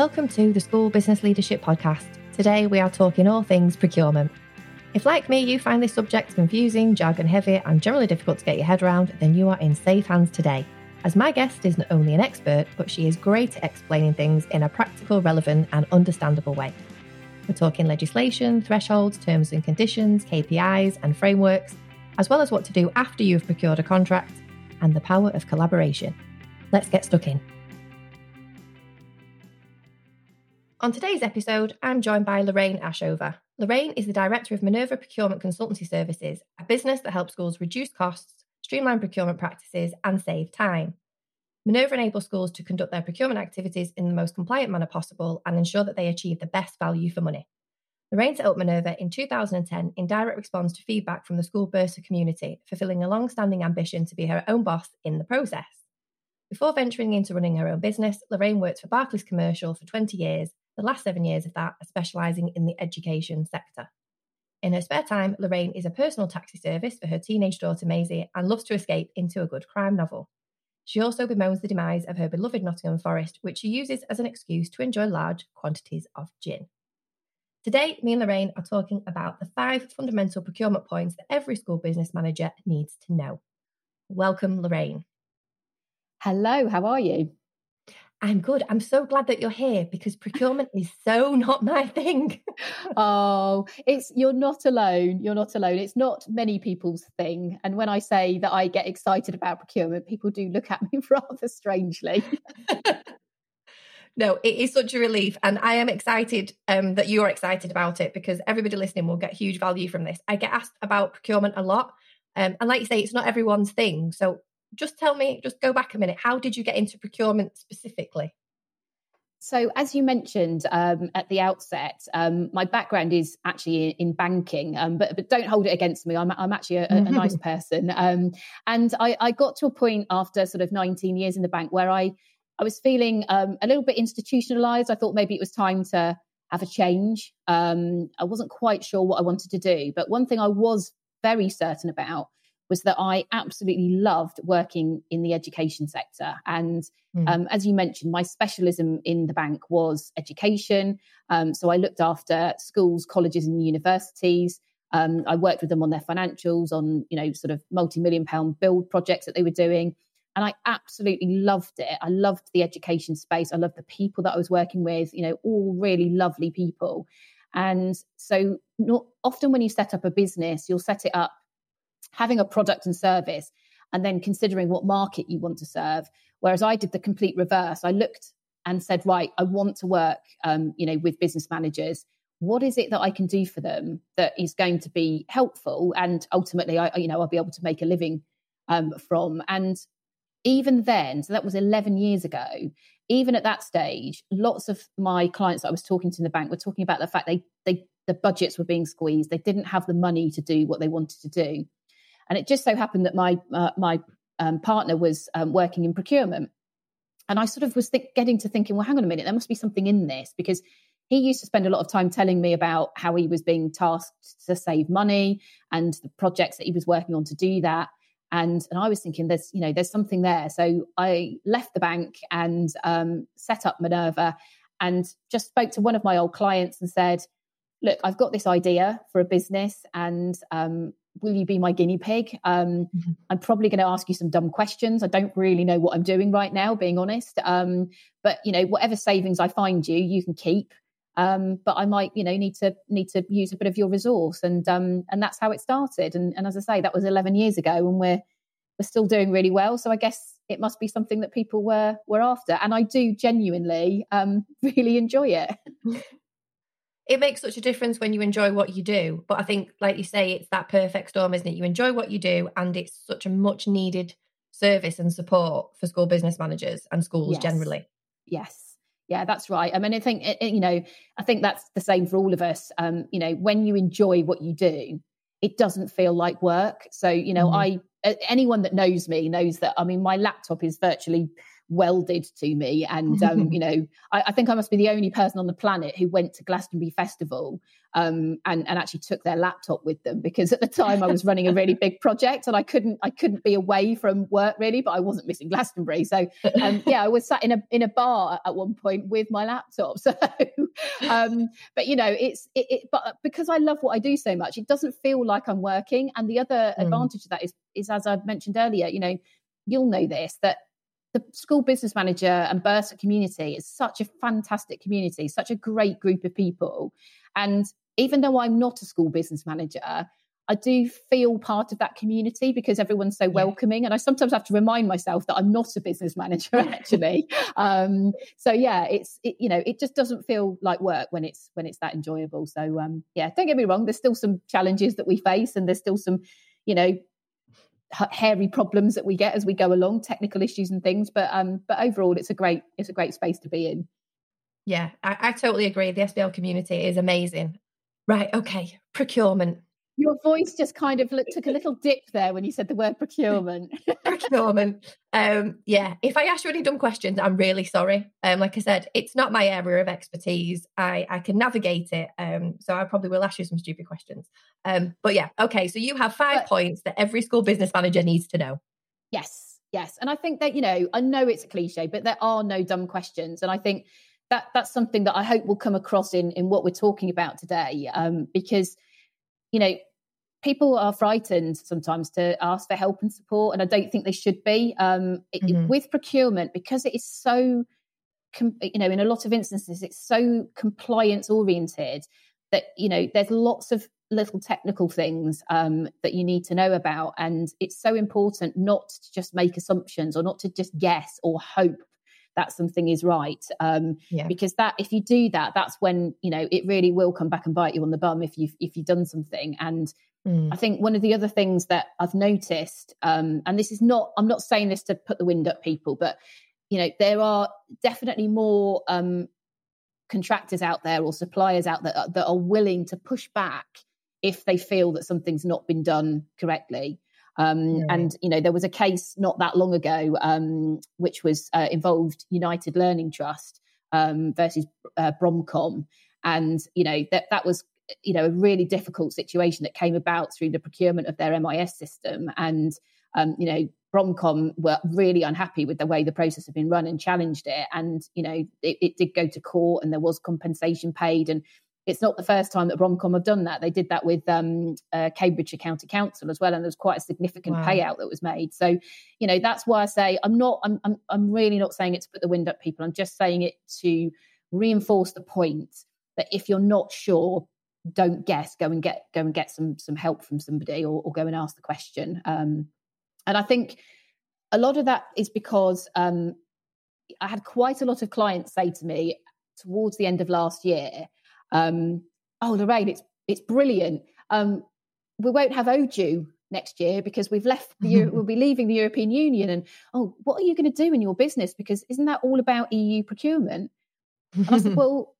Welcome to the School Business Leadership Podcast. Today we are talking all things procurement. If, like me, you find this subject confusing, jargon heavy, and generally difficult to get your head around, then you are in safe hands today. As my guest is not only an expert, but she is great at explaining things in a practical, relevant, and understandable way. We're talking legislation, thresholds, terms and conditions, KPIs, and frameworks, as well as what to do after you've procured a contract and the power of collaboration. Let's get stuck in. On today's episode, I'm joined by Lorraine Ashover. Lorraine is the director of Minerva Procurement Consultancy Services, a business that helps schools reduce costs, streamline procurement practices, and save time. Minerva enables schools to conduct their procurement activities in the most compliant manner possible and ensure that they achieve the best value for money. Lorraine set up Minerva in 2010 in direct response to feedback from the school bursar community, fulfilling a long standing ambition to be her own boss in the process. Before venturing into running her own business, Lorraine worked for Barclays Commercial for 20 years the last seven years of that are specialising in the education sector. In her spare time, Lorraine is a personal taxi service for her teenage daughter Maisie and loves to escape into a good crime novel. She also bemoans the demise of her beloved Nottingham Forest, which she uses as an excuse to enjoy large quantities of gin. Today, me and Lorraine are talking about the five fundamental procurement points that every school business manager needs to know. Welcome, Lorraine. Hello, how are you? I'm good. I'm so glad that you're here because procurement is so not my thing. oh, it's you're not alone. You're not alone. It's not many people's thing. And when I say that I get excited about procurement, people do look at me rather strangely. no, it is such a relief. And I am excited um, that you're excited about it because everybody listening will get huge value from this. I get asked about procurement a lot. Um, and like you say, it's not everyone's thing. So just tell me, just go back a minute. How did you get into procurement specifically? So, as you mentioned um, at the outset, um, my background is actually in, banking, um, but but don't hold it against me. I'm, I'm actually a, a, nice person, um, and I, I, got to a point after sort of 19 years in the bank where I I was feeling um, a little bit institutionalized. I thought maybe it was time to have a change. Um, I wasn't quite sure what I wanted to do, but one thing I was very certain about was that I absolutely loved working in the education sector. And mm. um, as you mentioned, my specialism in the bank was education. Um, so I looked after schools, colleges, and universities. Um, I worked with them on their financials, on you know sort of multi-million pound build projects that they were doing, and I absolutely loved it. I loved the education space. I loved the people that I was working with. You know, all really lovely people. And so, not often when you set up a business, you'll set it up having a product and service and then considering what market you want to serve. Whereas I did the complete reverse. I looked and said, right, I want to work, um, you know, with business managers. What is it that I can do for them that is going to be helpful, and ultimately, I, you know, I'll be able to make a living um, from. And even then, so that was 11 years ago. Even at that stage, lots of my clients that I was talking to in the bank were talking about the fact they they the budgets were being squeezed. They didn't have the money to do what they wanted to do. And it just so happened that my uh, my um, partner was um, working in procurement, and I sort of was th- getting to thinking, well, hang on a minute, there must be something in this because he used to spend a lot of time telling me about how he was being tasked to save money and the projects that he was working on to do that. And and I was thinking, there's you know there's something there. So I left the bank and um, set up Minerva, and just spoke to one of my old clients and said, look, I've got this idea for a business, and um, will you be my guinea pig? Um, mm-hmm. I'm probably going to ask you some dumb questions. I don't really know what I'm doing right now, being honest. Um, but you know, whatever savings I find you, you can keep. Um, but I might, you know, need to need to use a bit of your resource, and um, and that's how it started. And, and as I say, that was 11 years ago, and we're we're still doing really well. So I guess it must be something that people were were after, and I do genuinely um, really enjoy it. It makes such a difference when you enjoy what you do. But I think, like you say, it's that perfect storm, isn't it? You enjoy what you do, and it's such a much needed service and support for school business managers and schools yes. generally. Yes. Yeah, that's right. I mean, I think, it, you know, I think that's the same for all of us. Um, you know, when you enjoy what you do, it doesn't feel like work. So, you know, mm. I, anyone that knows me knows that, I mean, my laptop is virtually welded to me. And, um, you know, I, I, think I must be the only person on the planet who went to Glastonbury Festival um, and, and actually took their laptop with them because at the time I was running a really big project and I couldn't I couldn't be away from work really, but I wasn't missing Glastonbury. So um, yeah, I was sat in a in a bar at one point with my laptop. So, um, but you know, it's it, it, but because I love what I do so much, it doesn't feel like I'm working. And the other mm. advantage of that is is as I've mentioned earlier, you know, you'll know this that the school business manager and Bursar community is such a fantastic community, such a great group of people. And even though I'm not a school business manager, I do feel part of that community because everyone's so welcoming. And I sometimes have to remind myself that I'm not a business manager actually. um, so yeah, it's, it, you know, it just doesn't feel like work when it's, when it's that enjoyable. So um, yeah, don't get me wrong. There's still some challenges that we face and there's still some, you know, hairy problems that we get as we go along, technical issues and things. But um, but overall, it's a great it's a great space to be in. Yeah, I, I totally agree. The SBL community is amazing. Right. Okay. Procurement. Your voice just kind of took a little dip there when you said the word procurement. procurement. Um, yeah. If I ask you any dumb questions, I'm really sorry. Um, like I said, it's not my area of expertise. I I can navigate it. Um, so I probably will ask you some stupid questions. Um, but yeah. Okay. So you have five but, points that every school business manager needs to know. Yes. Yes. And I think that you know, I know it's a cliche, but there are no dumb questions, and I think that that's something that I hope will come across in in what we're talking about today, um, because you know people are frightened sometimes to ask for help and support, and I don't think they should be. Um, it, mm-hmm. with procurement, because it is so, com- you know, in a lot of instances, it's so compliance oriented that you know there's lots of little technical things um, that you need to know about, and it's so important not to just make assumptions or not to just guess or hope that something is right um, yeah. because that if you do that that's when you know it really will come back and bite you on the bum if you've if you've done something and Mm. I think one of the other things that I've noticed, um, and this is not, I'm not saying this to put the wind up people, but you know, there are definitely more um, contractors out there or suppliers out there that are willing to push back if they feel that something's not been done correctly. Um, yeah. And you know, there was a case not that long ago, um, which was uh, involved United Learning Trust um, versus uh, Bromcom, and you know that that was you know a really difficult situation that came about through the procurement of their MIS system and um, you know Bromcom were really unhappy with the way the process had been run and challenged it and you know it, it did go to court and there was compensation paid and it's not the first time that Bromcom have done that. They did that with um, uh, Cambridgeshire County Council as well, and there was quite a significant wow. payout that was made. So, you know, that's why I say I'm not. I'm, I'm. I'm really not saying it to put the wind up people. I'm just saying it to reinforce the point that if you're not sure, don't guess go and get go and get some some help from somebody or, or go and ask the question. Um, and i think a lot of that is because um, i had quite a lot of clients say to me towards the end of last year um, oh lorraine it's it's brilliant. Um, we won't have OJEU next year because we've left the Euro- we'll be leaving the European Union and oh what are you going to do in your business? Because isn't that all about EU procurement? And I said well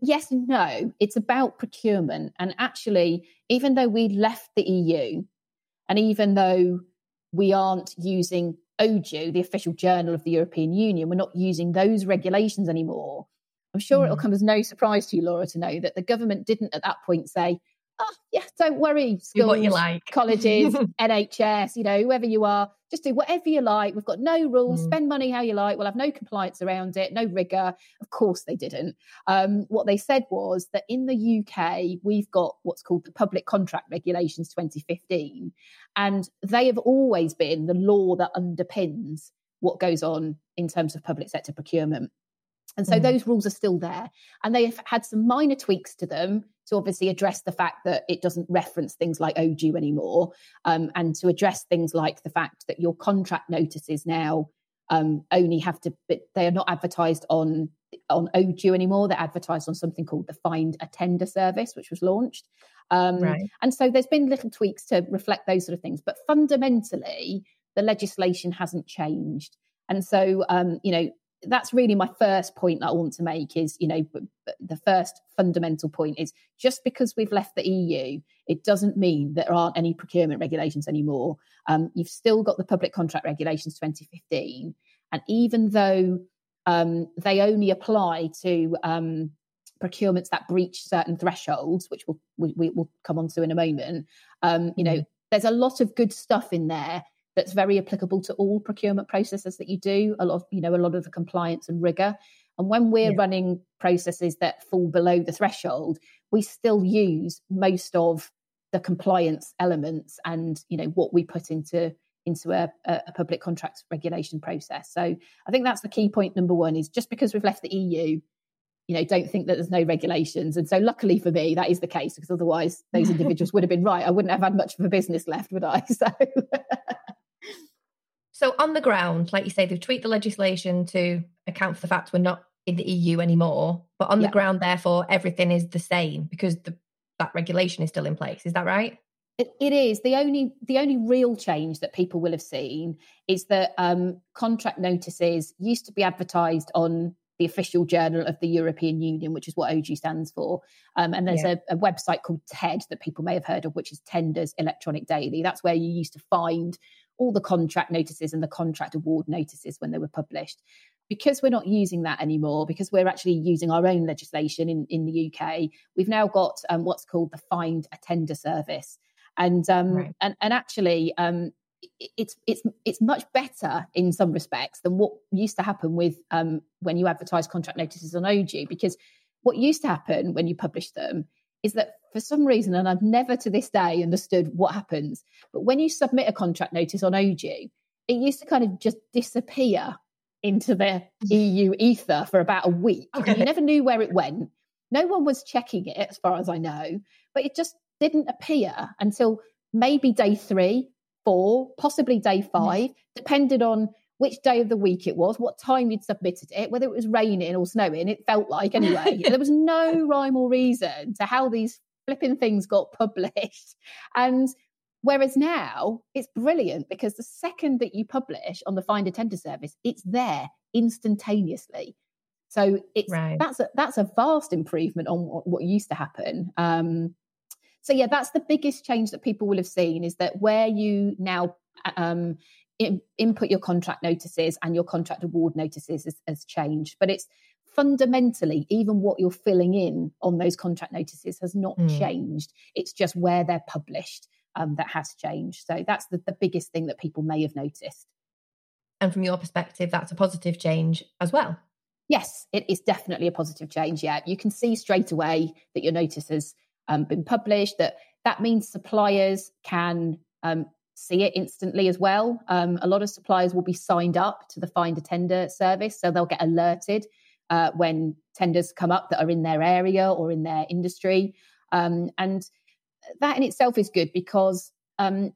yes and no. It's about procurement. And actually, even though we left the EU, and even though we aren't using OJEU, the official journal of the European Union, we're not using those regulations anymore. I'm sure mm. it'll come as no surprise to you, Laura, to know that the government didn't at that point say, oh, yeah, don't worry, schools, what you like. colleges, NHS, you know, whoever you are, just do whatever you like. We've got no rules. Mm. Spend money how you like. We'll have no compliance around it, no rigor. Of course, they didn't. Um, what they said was that in the UK, we've got what's called the Public Contract Regulations 2015, and they have always been the law that underpins what goes on in terms of public sector procurement. And so mm. those rules are still there. And they have had some minor tweaks to them to obviously address the fact that it doesn't reference things like OJEU anymore, um, and to address things like the fact that your contract notices now um, only have to, they are not advertised on on OJEU anymore. They're advertised on something called the Find a Tender service, which was launched. Um, right. And so there's been little tweaks to reflect those sort of things, but fundamentally, the legislation hasn't changed. And so, um, you know, that's really my first point that I want to make is, you know, the first fundamental point is just because we've left the EU, it doesn't mean there aren't any procurement regulations anymore. Um, you've still got the public contract regulations 2015. And even though um, they only apply to um, procurements that breach certain thresholds, which we'll, we, we will come on to in a moment, um, you know, mm-hmm. there's a lot of good stuff in there that's very applicable to all procurement processes that you do. A lot, of, you know, a lot of the compliance and rigor. And when we're yeah. running processes that fall below the threshold, we still use most of the compliance elements and you know what we put into into a, a, public contracts regulation process. So I think that's the key point. Number one is just because we've left the EU, you know, don't think that there's no regulations. And so luckily for me, that is the case because otherwise those individuals would have been right. I wouldn't have had much of a business left, would I? So. So on the ground, like you say, they've tweaked the legislation to account for the fact we're not in the EU anymore. But on yeah. the ground, therefore, everything is the same because the, that regulation is still in place. Is that right? It, it is the only the only real change that people will have seen is that um, contract notices used to be advertised on the official journal of the European Union, which is what OJEU stands for. Um, and there's yeah. a, a, website called TED that people may have heard of, which is Tenders Electronic Daily. That's where you used to find all the contract notices and the contract award notices when they were published. Because we're not using that anymore, because we're actually using our own legislation in, in the UK, we've now got um, what's called the Find a Tender service and um, right. and and actually um, it's it's it's much better in some respects than what used to happen with um, when you advertise contract notices on OJEU because what used to happen when you published them is that for some reason and I've never to this day understood what happens but when you submit a contract notice on OJEU it used to kind of just disappear into the EU ether for about a week. Okay. you never knew where it went. No one was checking it as far as I know but it just didn't appear until maybe day three, four, possibly day five, depended on which day of the week it was, what time you'd submitted it, whether it was raining or snowing. It felt like anyway. there was no rhyme or reason to how these flipping things got published. And whereas now it's brilliant because the second that you publish on the Find a Tender service, it's there instantaneously. So it's right. that's a that's a vast improvement on what, what used to happen. Um, so yeah, that's the biggest change that people will have seen is that where you now um, in, input your contract notices and your contract award notices has, has changed, but it's fundamentally even what you're filling in on those contract notices has not mm. changed. It's just where they're published um, that has changed. So that's the, the biggest thing that people may have noticed. And from your perspective, that's a positive change as well. Yes, it is definitely a positive change. Yeah, you can see straight away that your notice has um, been published. That that means suppliers can um, see it instantly as well. Um, a lot of suppliers will be signed up to the Find a Tender service, so they'll get alerted uh, when tenders come up that are in their area or in their industry, um, and that in itself is good because um,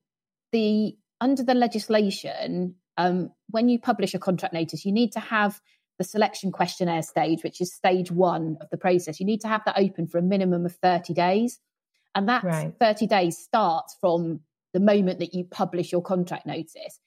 the under the legislation, um, when you publish a contract notice, you need to have the selection questionnaire stage, which is stage one of the process, you need to have that open for a minimum of 30 days. And that right. 30 days starts from the moment that you publish your contract notice,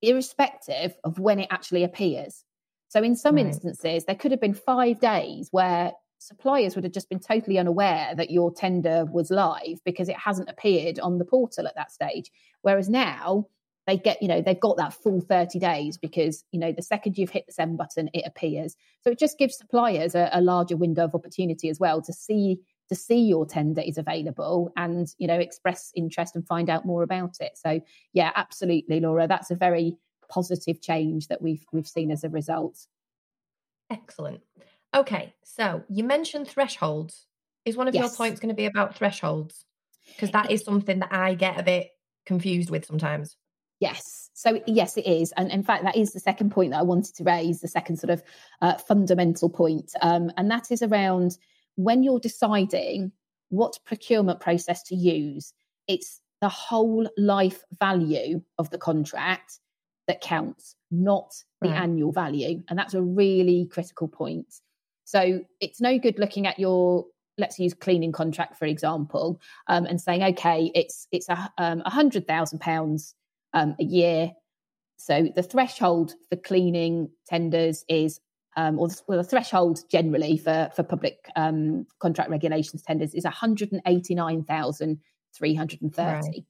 irrespective of when it actually appears. So, in some right. instances, there could have been five days where suppliers would have just been totally unaware that your tender was live because it hasn't appeared on the portal at that stage. Whereas now, they get you know they've got that full 30 days because you know the second you've hit the send button it appears so it just gives suppliers a, a, larger window of opportunity as well to see to see your tender is available and you know express interest and find out more about it so yeah absolutely laura that's a very positive change that we've we've seen as a result excellent okay so you mentioned thresholds is one of yes. your points going to be about thresholds because that is something that i get a bit confused with sometimes Yes. So, yes, it is. And in fact, that is the second point that I wanted to raise, the second sort of uh, fundamental point. Um, and that is around when you're deciding what procurement process to use, it's the whole life value of the contract that counts, not the right. annual value. And that's a really critical point. So, it's no good looking at your let's use cleaning contract for example um, and saying okay it's it's a um, hundred thousand pounds um, a year. So the threshold for cleaning tenders is, um, or the, well, the threshold generally for for public um, contract regulations tenders is one hundred and eighty nine thousand three hundred and thirty. Right.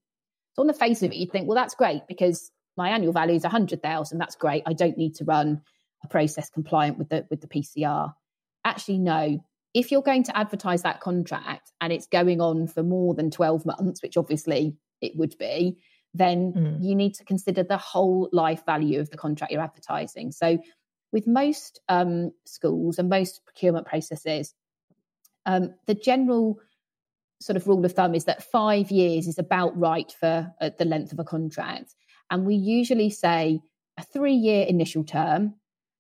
So on the face of it, you'd think, well, that's great because my annual value is 100,000. That's great. I don't need to run a process compliant with the with the PCR. Actually, no. If you're going to advertise that contract and it's going on for more than 12 months, which obviously it would be, then mm. you need to consider the whole life value of the contract you're advertising. So, with most um, schools and most procurement processes, um, the general sort of rule of thumb is that five years is about right for uh, the length of a contract. And we usually say a three year initial term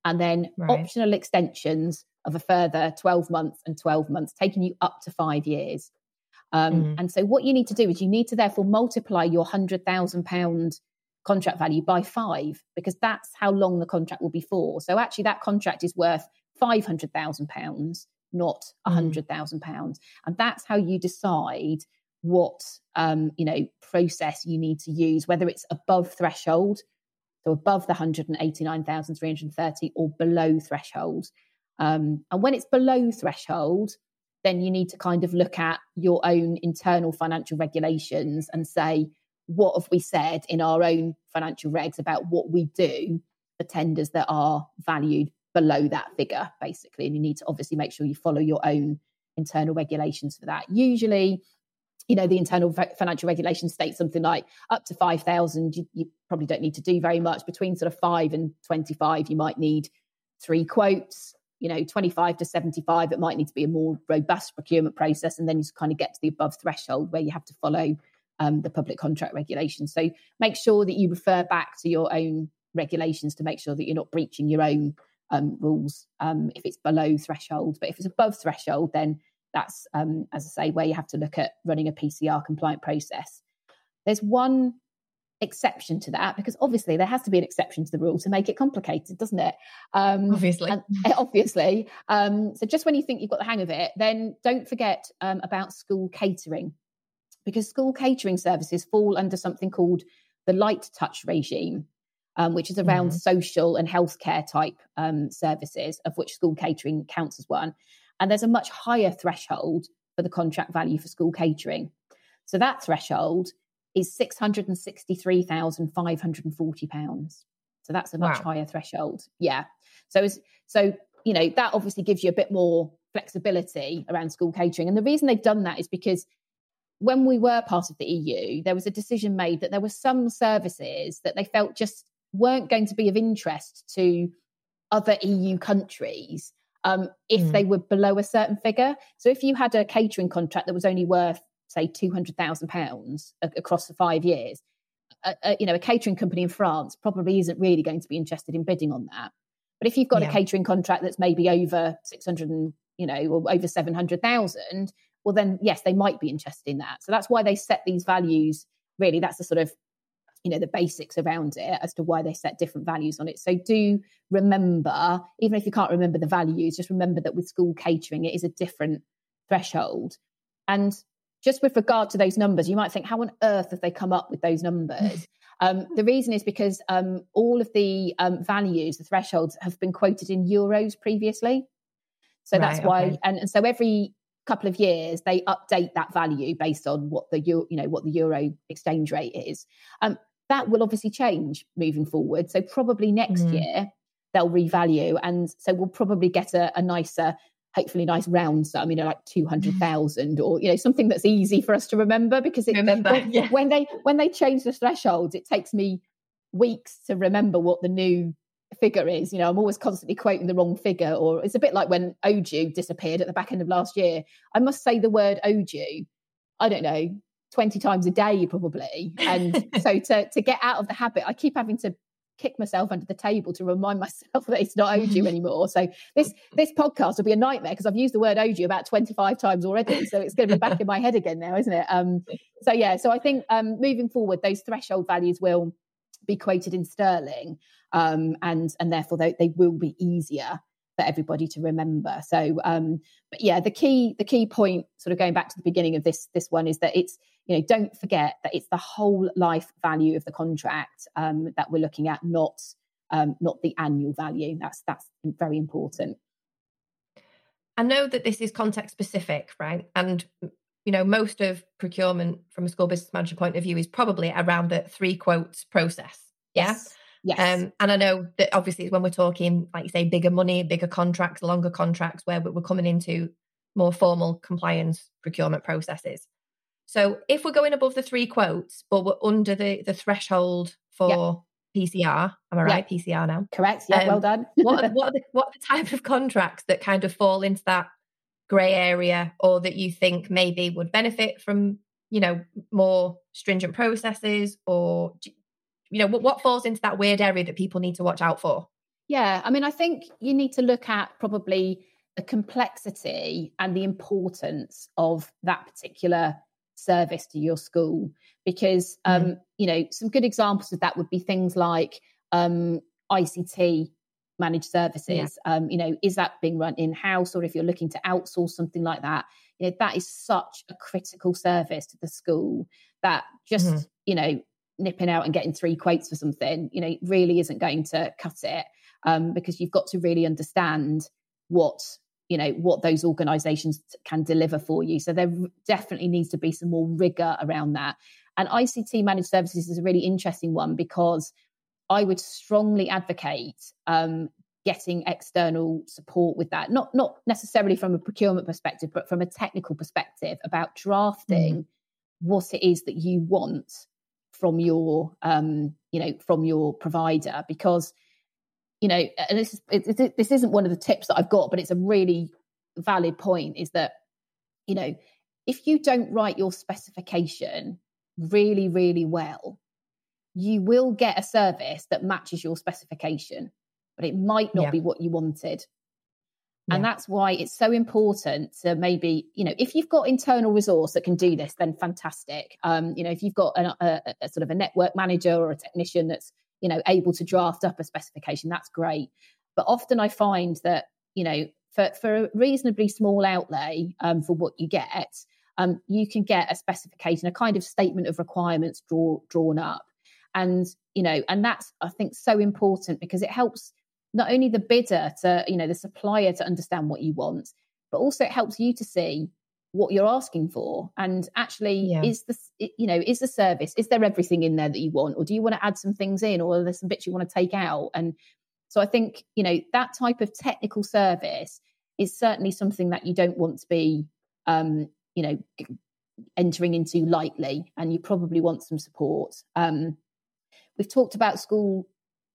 and then right. optional extensions of a further 12 months and 12 months, taking you up to five years. Um, mm. And so, what you need to do is you need to therefore multiply your £100,000 contract value by five, because that's how long the contract will be for. So, actually, that contract is worth £500,000 not a mm. hundred thousand pounds. And that's how you decide what um, you know process you need to use, whether it's above threshold, so above the hundred and eighty nine thousand three hundred thirty, or below threshold. Um, and when it's below threshold, then you need to kind of look at your own internal financial regulations and say, what have we said in our own financial regs about what we do for tenders that are valued below that figure, basically. And you need to obviously make sure you follow your own internal regulations for that. Usually, you know, the internal financial regulations state something like up to 5,000, you, you probably don't need to do very much. Between sort of five and 25, you might need three quotes. You know, 25 to 75, it might need to be a more robust procurement process. And then you kind of get to the above threshold where you have to follow um, the public contract regulations. So make sure that you refer back to your own regulations to make sure that you're not breaching your own um, rules um, if it's below threshold. But if it's above threshold, then that's, um, as I say, where you have to look at running a PCR compliant process. There's one exception to that because obviously there has to be an exception to the rule to make it complicated, doesn't it? Um, obviously. And, eh, obviously. Um, so just when you think you've got the hang of it, then don't forget um, about school catering because school catering services fall under something called the light touch regime um, which is around mm. social and healthcare type um, services, of which school catering counts as one. And there's a much higher threshold for the contract value for school catering. So that threshold is £663,540. So that's a much wow. higher threshold. Yeah. So, so, you know, that obviously gives you a bit more flexibility around school catering. And the reason they've done that is because when we were part of the EU, there was a decision made that there were some services that they felt just weren't going to be of interest to other EU countries um, if mm. they were below a certain figure. So if you had a catering contract that was only worth, say, two hundred thousand pounds across the five years, a, a, you know, a catering company in France probably isn't really going to be interested in bidding on that. But if you've got yeah. a catering contract that's maybe over six hundred and you know, or over seven hundred thousand, well, then yes, they might be interested in that. So that's why they set these values. Really, that's the sort of you know the basics around it as to why they set different values on it so do remember even if you can't remember the values just remember that with school catering it is a different threshold and just with regard to those numbers you might think how on earth have they come up with those numbers um, the reason is because um, all of the um, values the thresholds have been quoted in euros previously so right, that's why okay. and, and so every couple of years they update that value based on what the you know what the euro exchange rate is um, that will obviously change moving forward. So probably next mm. year they'll revalue, and so we'll probably get a, a nicer, hopefully nice round sum, you know, like two hundred thousand, or you know, something that's easy for us to remember. Because it, remember when, yeah. when they when they change the thresholds, it takes me weeks to remember what the new figure is. You know, I'm always constantly quoting the wrong figure, or it's a bit like when OJEU disappeared at the back end of last year. I must say the word OJEU, I don't know, 20 times a day probably and so to to get out of the habit i keep having to kick myself under the table to remind myself that it's not OJEU anymore so this this podcast will be a nightmare because i've used the word OJEU about 25 times already so it's going to be back in my head again now isn't it um so yeah so i think um moving forward those threshold values will be quoted in sterling um and and therefore they, they will be easier for everybody to remember. So, um, but yeah, the key the key point, sort of going back to the beginning of this this one, is that it's you know don't forget that it's the whole life value of the contract um, that we're looking at, not um, not the annual value. That's that's very important. I know that this is context specific, right? And you know, most of procurement from a school business manager point of view is probably around the three quotes process. Yeah. Yes. Yes. Um, and I know that obviously when we're talking, like you say, bigger money, bigger contracts, longer contracts, where we're coming into more formal compliance procurement processes. So if we're going above the three quotes, but we're under the the threshold for PCR, am I right? PCR now. Correct. Yeah. Um, well done. what, are, what, are the, what are the type of contracts that kind of fall into that grey area, or that you think maybe would benefit from, you know, more stringent processes, or you know, what, what falls into that weird area that people need to watch out for? Yeah, I mean, I think you need to look at probably the complexity and the importance of that particular service to your school because um, mm. you know some good examples of that would be things like um, ict managed services yeah. um, you know is that being run in house or if you're looking to outsource something like that you know that is such a critical service to the school that just mm. you know nipping out and getting three quotes for something, you know, really isn't going to cut it um, because you've got to really understand what you know what those organizations can deliver for you. So there definitely needs to be some more rigor around that. And ict managed services is a really interesting one because i would strongly advocate um, getting external support with that. Not not necessarily from a procurement perspective but from a technical perspective about drafting mm. what it is that you want from your um, you know from your provider because you know and this is it, it, this isn't one of the tips that I've got but it's a really valid point is that you know if you don't write your specification really really well you will get a service that matches your specification but it might not yeah. be what you wanted and that's why it's so important to maybe, you know, if you've got internal resource that can do this, then fantastic. Um, you know, if you've got a, a, a sort of a network manager or a technician that's, you know, able to draft up a specification, that's great. But often I find that, you know, for, for a reasonably small outlay um, for what you get, um, you can get a specification, a kind of statement of requirements draw, drawn up. And, you know, and that's, I think, so important because it helps not only the bidder to, you know, the supplier to understand what you want, but also it helps you to see what you're asking for. And actually yeah. is this you know is the service is there everything in there that you want? Or do you want to add some things in? Or are there some bits you want to take out? And so i think you know that type of technical service is certainly something that you don't want to be um you know entering into lightly and you probably want some support. Um we've talked about school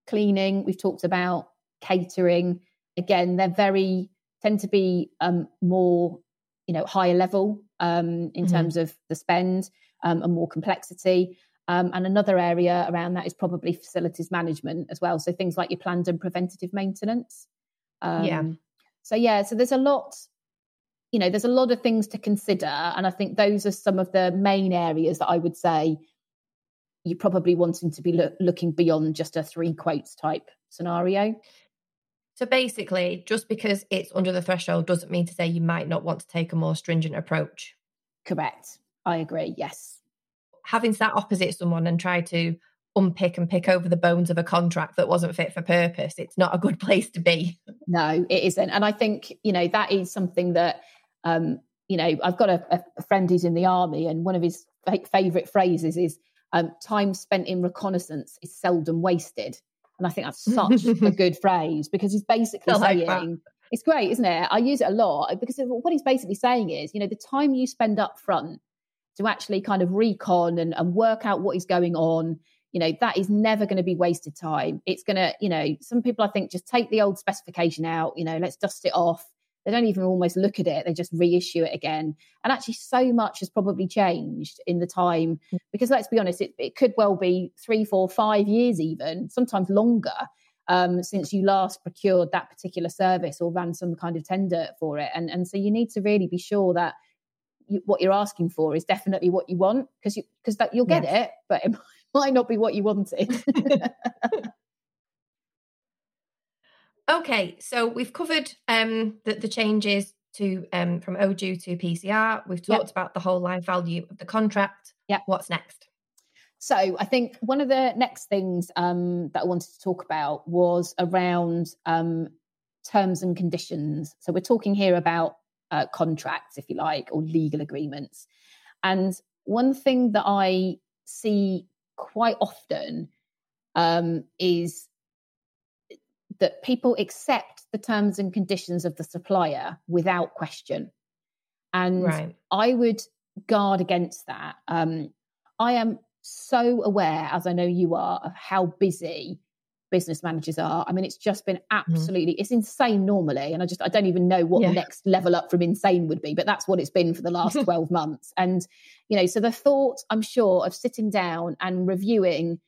cleaning we've talked about catering. Again, they're very tend to be um, more, you know, higher level um, in mm-hmm. terms of the spend um, and more complexity. Um, and another area around that is probably facilities management as well. So things like your planned and preventative maintenance. yeah. Um, so yeah, so there's a lot, you know, there's a lot of things to consider, and I think those are some of the main areas that I would say you're probably wanting to be lo- looking beyond just a three quotes type scenario. So basically, just because it's under the threshold doesn't mean to say you might not want to take a more stringent approach. Correct. I agree. Yes. Having sat opposite someone and tried to unpick and pick over the bones of a contract that wasn't fit for purpose, it's not a good place to be. No, it isn't. And I think, you know, that is something that, um, you know, I've got a, a friend who's in the army, and one of his favorite phrases is um, time spent in reconnaissance is seldom wasted. And I think that's such a good phrase because he's basically like saying, that. it's great, isn't it? I use it a lot because what he's basically saying is, you know, the time you spend up front to actually kind of recon and, and work out what is going on, you know, that is never going to be wasted time. It's going to, you know, some people I think just take the old specification out, you know, let's dust it off they don't even almost look at it they just reissue it again and actually so much has probably changed in the time mm. because let's be honest it, it could well be three four five years even sometimes longer um, since you last procured that particular service or ran some kind of tender for it and and so you need to really be sure that you, what you're asking for is definitely what you want because you because that you'll get yes. it but it might not be what you wanted Okay, so we've covered um, the, the changes to um, from OJEU to PCR. We've talked yep. about the whole life value of the contract. Yeah. What's next? So I think one of the next things um, that I wanted to talk about was around um, terms and conditions. So we're talking here about uh, contracts, if you like, or legal agreements. And one thing that I see quite often um, is that people accept the terms and conditions of the supplier without question. And right. I would guard against that. Um, I am so aware, as I know you are, of how busy business managers are. I mean, it's just been mm-hmm. absolutely, mm. it's insane normally. And I just, I don't even know what yeah. the next level up from insane would be, but that's what it's been for the last 12 months. And, you know, so the thought, I'm sure, of sitting down and reviewing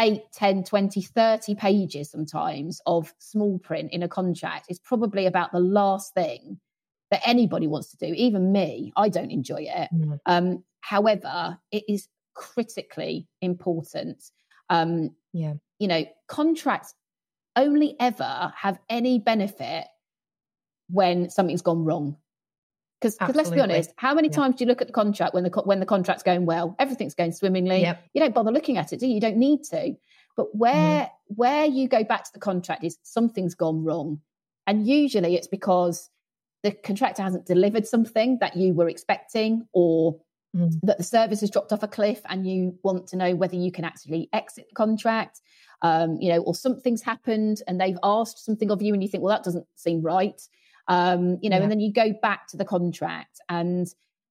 8, 10, 20, 30 pages sometimes of small print in a contract is probably about the last thing that anybody wants to do, even me. I don't enjoy it. Mm. Um, however, it is critically important. Um, yeah. You know, contracts only ever have any benefit when something's gone wrong. Because let's be honest, how many yeah. times do you look at the contract when the when the contract's going well, everything's going swimmingly? Yep. You don't bother looking at it, do you? You don't need to. But where mm. where you go back to the contract is something's gone wrong, and usually it's because the contractor hasn't delivered something that you were expecting, or mm. that the service has dropped off a cliff and you want to know whether you can actually exit the contract. Um, you know, or something's happened and they've asked something of you and you think, well, that doesn't seem right. Um, you know, yeah. and then you go back to the contract and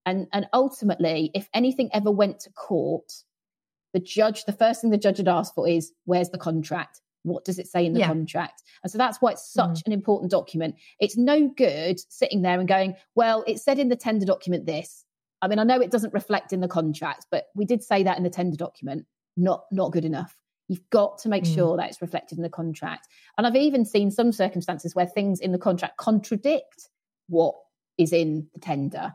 and and ultimately, if anything ever went to court, the judge, the first thing the judge would ask for is, where's the contract? What does it say in the yeah. contract? And so that's why it's such mm. an important document. It's no good sitting there and going, well, it said in the tender document this. I mean, I know it doesn't reflect in the contract, but we did say that in the tender document. Not not good enough. You've got to make mm. sure that it's reflected in the contract. And I've even seen some circumstances where things in the contract contradict what is in the tender.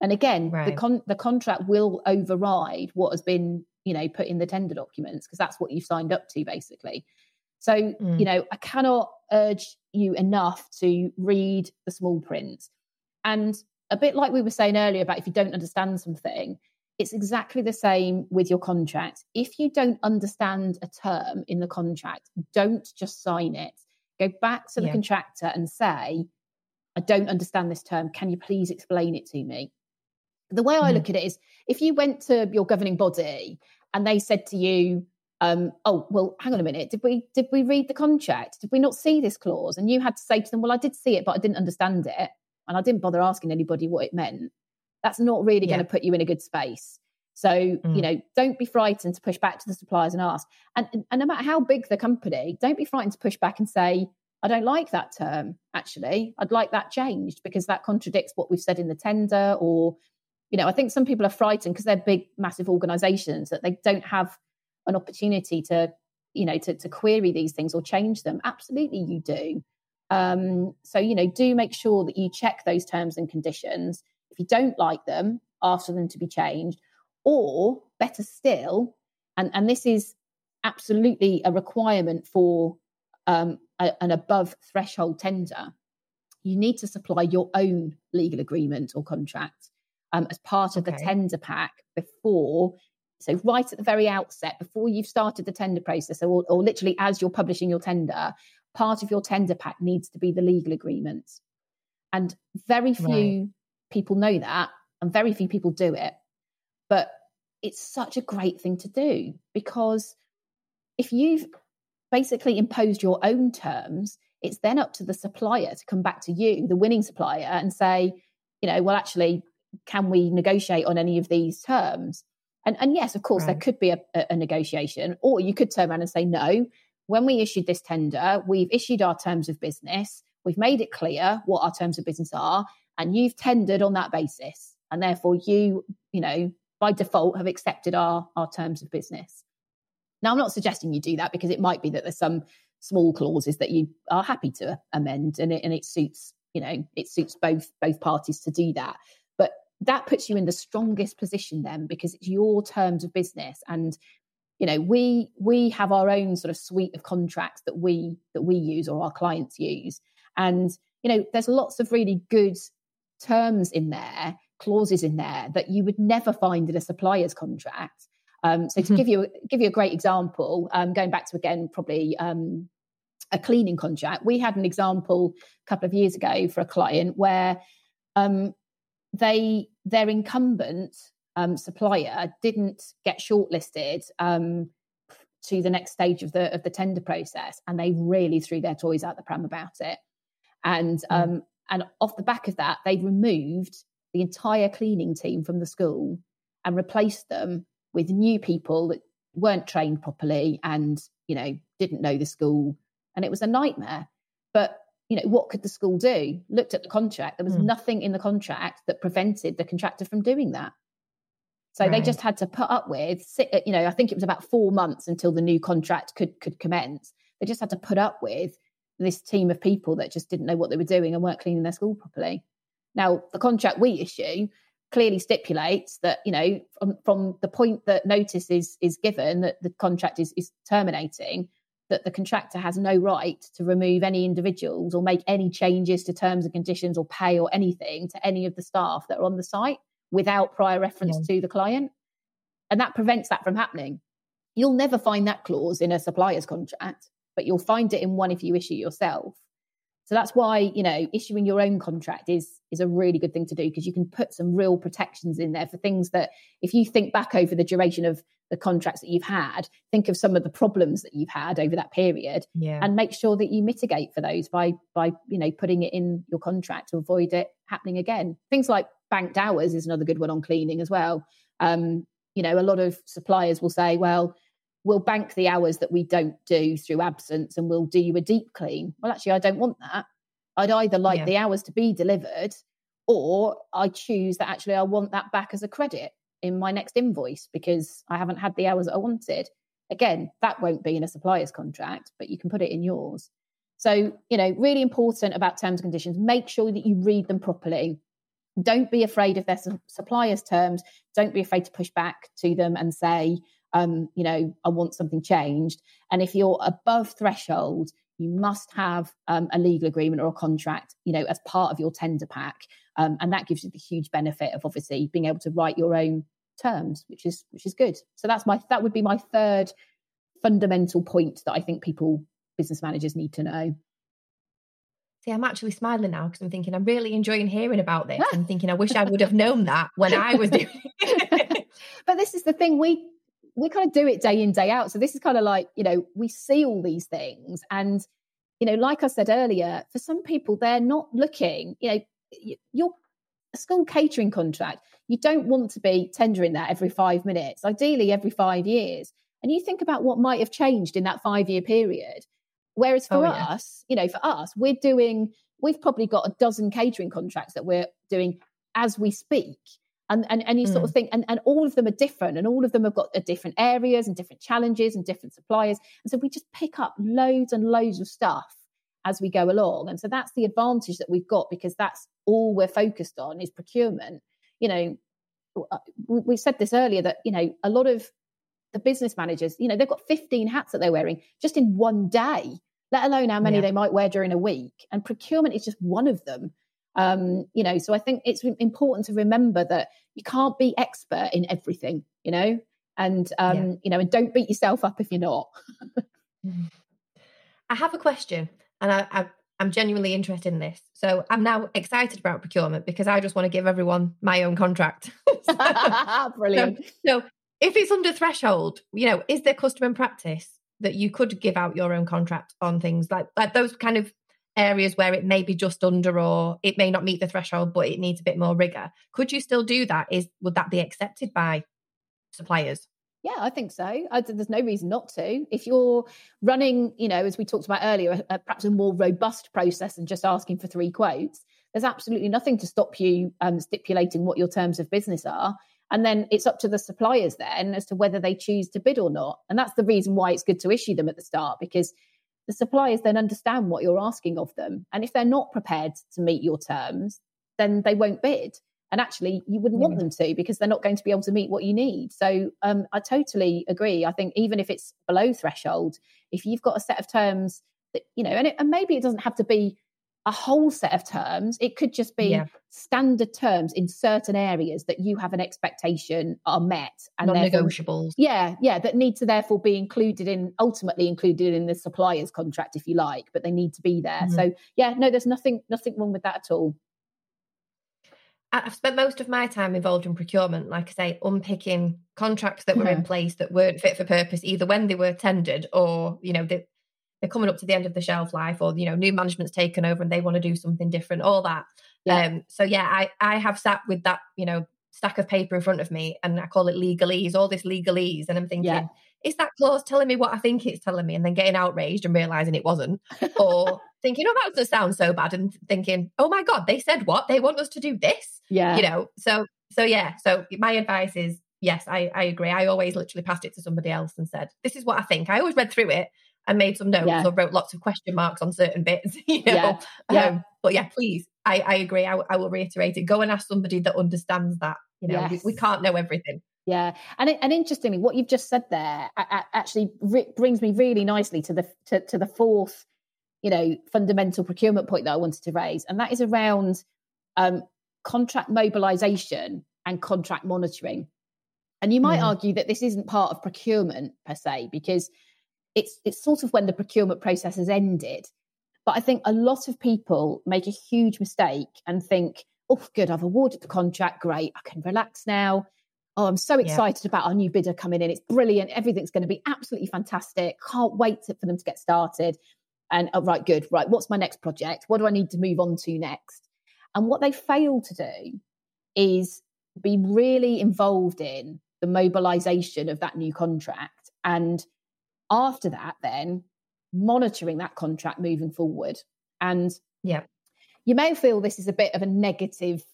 And again, right. the con- the contract will override what has been, you know, put in the tender documents because that's what you've signed up to, basically. So, mm. you know, I cannot urge you enough to read the small print. And a bit like we were saying earlier about if you don't understand something, it's exactly the same with your contract. If you don't understand a term in the contract, don't just sign it. Go back to the yeah. contractor and say, I don't understand this term. Can you please explain it to me? The way I mm. look at it is if you went to your governing body and they said to you, um, oh well hang on a minute did we did we read the contract did we not see this clause and you had to say to them well i did see it but i didn't understand it and I didn't bother asking anybody what it meant, that's not really yeah. going to put you in a good space. So, mm. you know, don't be frightened to push back to the suppliers and ask. And, and no matter how big the company, don't be frightened to push back and say, I don't like that term, actually. I'd like that changed because that contradicts what we've said in the tender. Or, you know, I think some people are frightened because they're big, massive organizations that they don't have an opportunity to, you know, to, to query these things or change them. Absolutely, you do. Um, so, you know, do make sure that you check those terms and conditions. If you don't like them, ask for them to be changed. Or better still, and, and this is absolutely a requirement for um, a, an above threshold tender, you need to supply your own legal agreement or contract um, as part of okay. the tender pack before. So, right at the very outset, before you've started the tender process, or, or literally as you're publishing your tender, part of your tender pack needs to be the legal agreement. And very few right. People know that, and very few people do it. But it's such a great thing to do because if you've basically imposed your own terms, it's then up to the supplier to come back to you, the winning supplier, and say, you know, well, actually, can we negotiate on any of these terms? And, and yes, of course, right. there could be a, a, negotiation, or you could turn around and say, no, when we issued this tender, we've issued our terms of business, we've made it clear what our terms of business are, and you've tendered on that basis. And therefore, you, you know, by default have accepted our, our terms of business. Now, I'm not suggesting you do that because it might be that there's some small clauses that you are happy to amend and it, and it suits, you know, it suits both both parties to do that. But that puts you in the strongest position then because it's your terms of business and you know we we have our own sort of suite of contracts that we that we use or our clients use and you know there's lots of really good terms in there clauses in there that you would never find in a supplier's contract um, so to mm-hmm. give you give you a great example um, going back to again probably um, a cleaning contract we had an example a couple of years ago for a client where um, they their incumbent um, supplier didn't get shortlisted um, to the next stage of the of the tender process, and they really threw their toys out the pram about it. And mm. And off the back of that, they removed the entire cleaning team from the school and replaced them with new people that weren't trained properly and you know didn't know the school, and it was a nightmare. But you know what could the school do? Looked at the contract. There was mm. nothing in the contract that prevented the contractor from doing that. So right. they just had to put up with, you know, I think it was about four months until the new contract could could commence. They just had to put up with this team of people that just didn't know what they were doing and weren't cleaning their school properly. Now, the contract we issue clearly stipulates that, you know, from, from the point that notice is is given that the contract is is terminating, that the contractor has no right to remove any individuals or make any changes to terms and conditions or pay or anything to any of the staff that are on the site without prior reference yeah. to the client. And that prevents that from happening. You'll never find that clause in a supplier's contract, but you'll find it in one if you issue yourself. So that's why, you know, issuing your own contract is is a really good thing to do because you can put some real protections in there for things that if you think back over the duration of the contracts that you've had, think of some of the problems that you've had over that period yeah. and make sure that you mitigate for those by by, you know, putting it in your contract to avoid it happening again. Things like banked hours is another good one on cleaning as well. Um, you know, a lot of suppliers will say, well, we'll bank the hours that we don't do through absence and we'll do you a deep clean. Well, actually, I don't want that. I'd either like yeah. the hours to be delivered or I choose that actually I want that back as a credit in my next invoice because I haven't had the hours that I wanted. Again, that won't be in a supplier's contract, but you can put it in yours. So, you know, really important about terms and conditions. Make sure that you read them properly. Don't be afraid of their suppliers' terms. Don't be afraid to push back to them and say, um, you know, I want something changed. And if you're above threshold, you must have um, a legal agreement or a contract, you know, as part of your tender pack. Um, and that gives you the huge benefit of obviously being able to write your own terms, which is which is good. So that's my that would be my third fundamental point that I think people business managers need to know. See, I'm actually smiling now because I'm thinking I'm really enjoying hearing about this. I'm thinking I wish I would have known that when I was doing but this is the thing we we kind of do it day in day out. So this is kind of like you know we see all these things, and you know, like I said earlier, for some people they're not looking. You know, your school catering contract, you don't want to be tendering that every five minutes. Ideally, every five years. And you think about what might have changed in that five year period Whereas for oh, yeah. us, you know, for us, we're doing, we've probably got a dozen catering contracts that we're doing as we speak. And, and, and you mm. sort of mm. think, and, and all of them are different, and all of them have got different areas and different challenges and different suppliers. And so we just pick up loads and loads of stuff as we go along. And so that's the advantage that we've got because that's all we're focused on is procurement. You know, uh, we said this earlier that, you know, a lot of the business managers, you know, they've got 15 hats that they're wearing just in one day, let alone how many yeah. they might wear during a week. And procurement is just one of them. Um, you know, so I think it's important to remember that you can't be expert in everything, you know, and um, yeah. you know, and don't beat yourself up if you're not. I have a question, and I, I, I'm genuinely interested in this. So I'm now excited about procurement because I just want to give everyone my own contract. Brilliant. So, so if it's under threshold, you know, is there custom and practice that you could give out your own contract on things like like those kind of areas where it may be just under or it may not meet the threshold but it needs a bit more rigor. Could you still do that? Is would that be accepted by suppliers? Yeah i think so. I, there's no reason not to. If you're running you know as we talked about earlier perhaps a more robust process than just asking for three quotes there's absolutely nothing to stop you um, stipulating what your terms of business are. And then it's up to the suppliers then as to whether they choose to bid or not. And that's the reason why it's good to issue them at the start because the suppliers then understand what you're asking of them. And if they're not prepared to meet your terms, then they won't bid. And actually, you wouldn't want them to because they're not going to be able to meet what you need. So um, I totally agree. I think even if it's below threshold, if you've got a set of terms that, you know, and, it, and maybe it doesn't have to be a whole set of terms. It could just be yeah. standard terms in certain areas that you have an expectation are met and non-negotiables. Yeah, yeah, that need to therefore be included in ultimately included in the supplier's contract, if you like, but they need to be there. Mm-hmm. So yeah, no, there's nothing nothing wrong with that at all. I've spent most of my time involved in procurement, like I say, unpicking contracts that were in place that weren't fit for purpose, either when they were tendered or, you know, they, they're coming up to the end of the shelf life or, you know, new management's taken over and they want to do something different, all that. Yeah. Um, so yeah, I, I have sat with that, you know, stack of paper in front of me and I call it legalese, all this legalese. And I'm thinking, yeah. is that clause telling me what I think it's telling me? And then getting outraged and realizing it wasn't. or thinking, oh, that doesn't sound so bad. And thinking, oh my God, they said what? They want us to do this. Yeah. You know, so, so yeah. So my advice is, yes, I, I agree. I always literally passed it to somebody else and said, this is what I think. I always read through it and made some notes yeah. or wrote lots of question marks on certain bits, you know. Yeah. yeah. Um, but yeah, please, I, I agree. I, I will reiterate it. Go and ask somebody that understands that. You know, yes. we, we, can't know everything. Yeah, and and interestingly, what you've just said there actually brings me really nicely to the to, to the fourth, you know, fundamental procurement point that I wanted to raise, and that is around um, contract mobilisation and contract monitoring. And you might mm. argue that this isn't part of procurement per se, because it's it's sort of when the procurement process has ended. But I think a lot of people make a huge mistake and think, oh, good, I've awarded the contract. Great. I can relax now. Oh, I'm so excited yeah. about our new bidder coming in. It's brilliant. Everything's going to be absolutely fantastic. Can't wait to, for them to get started. And oh, right, good. Right. What's my next project? What do I need to move on to next? And what they fail to do is be really involved in the mobilization of that new contract. And after that, then monitoring that contract moving forward. And yeah, you may feel this is a bit of a negative,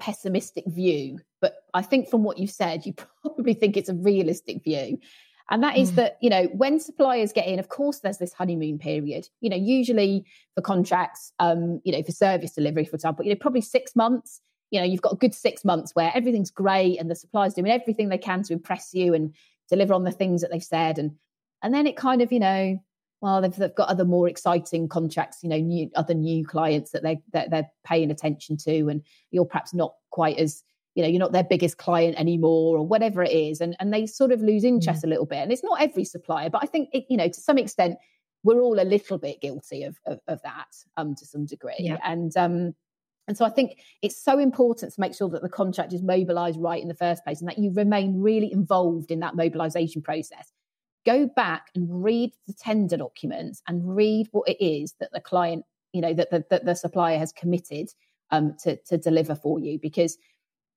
pessimistic view, but I think from what you've said, you probably think it's a realistic view. And that is mm. that, you know, when suppliers get in, of course, there's this honeymoon period. You know, usually for contracts, um, you know, for service delivery, for example, you know, probably six months. You know, you've got a good six months where everything's great and the supplier's doing everything they can to impress you and deliver on the things that they've said. And and then it kind of, you know, well, they've, they've got other more exciting contracts, you know, new other new clients that they that they're paying attention to, and you're perhaps not quite as you know you're not their biggest client anymore or whatever it is and and they sort of lose interest mm. a little bit and it's not every supplier but i think it, you know to some extent we're all a little bit guilty of of, of that um to some degree yeah. and um and so I think it's so important to make sure that the contract is mobilized right in the first place and that you remain really involved in that mobilization process go back and read the tender documents and read what it is that the client, you know, that the, that the supplier has committed um, to, to deliver for you. Because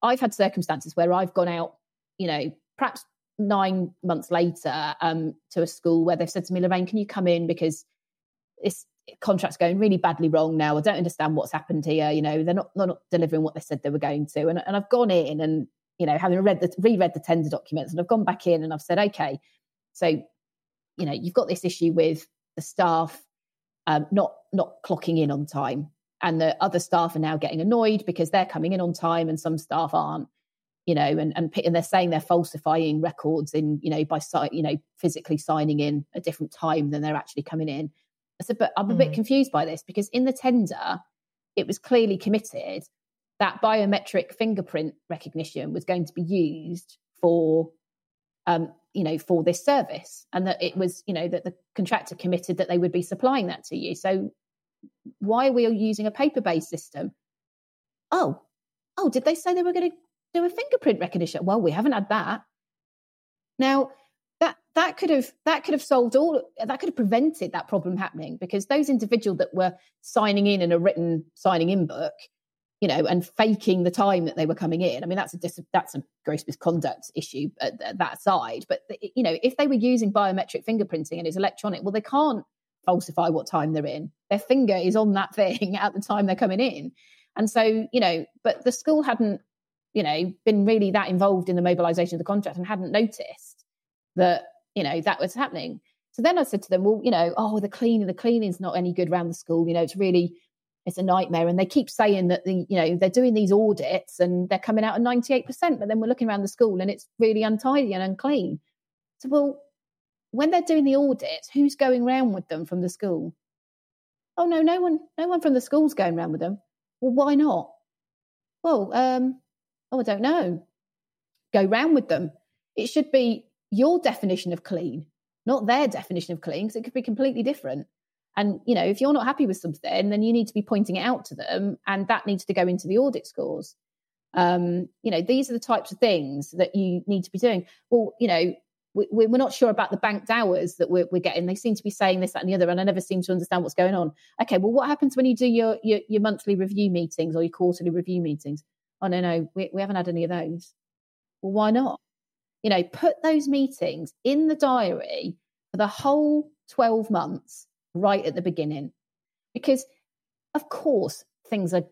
I've had circumstances where I've gone out, you know, perhaps nine months later um, to a school where they've said to me, Lorraine, can you come in because this contract's going really badly wrong now. I don't understand what's happened here. You know, they're not, they're not delivering what they said they were going to. And, and I've gone in and, you know, having read the, reread the tender documents and I've gone back in and I've said, okay, so, you know, you've got this issue with the staff um, not not clocking in on time, and the other staff are now getting annoyed because they're coming in on time and some staff aren't. You know, and and, and they're saying they're falsifying records in you know by you know physically signing in a different time than they're actually coming in. I said, but I'm a mm. bit confused by this because in the tender, it was clearly committed that biometric fingerprint recognition was going to be used for um, you know, for this service, and that it was, you know, that the contractor committed that they would be supplying that to you. So why are we using a paper-based system? Oh, oh, did they say they were going to do a fingerprint recognition? Well, we haven't had that. Now that that could have that could have solved all that could have prevented that problem happening because those individuals that were signing in in a written signing in book you know, and faking the time that they were coming in. I mean, that's a dis- that's a gross misconduct issue uh, at, at that side. But you know, if they were using biometric fingerprinting and it's electronic, well, they can't falsify what time they're in. Their finger is on that thing at the time they're coming in, and so you know. But the school hadn't, you know, been really that involved in the mobilisation of the contract and hadn't noticed that you know that was happening. So then I said to them, well, you know, oh, the cleaning, the cleaning's not any good around the school. You know, it's really it's a nightmare. And they keep saying that the, you know, they're doing these audits and they're coming out at 98%, but then we're looking around the school and it's really untidy and unclean. So, well, when they're doing the audits, who's going around with them from the school? Oh no, no one, no one from the school's going around with them. Well, why not? Well, um, oh, I don't know. Go round with them. It should be your definition of clean, not their definition of clean, because it could be completely different. And, you know, if you're not happy with something, then you need to be pointing it out to them and that needs to go into the audit scores. Um, you know, these are the types of things that you need to be doing. Well, you know, we, are not sure about the banked hours that we're, we're, getting. They seem to be saying this, that, and the other, and I never seem to understand what's going on. Okay, well, what happens when you do your your, your monthly review meetings or your quarterly review meetings? Oh no, no, we, we haven't had any of those. Well, why not? You know, put those meetings in the diary for the whole twelve months right at the beginning, because of course things are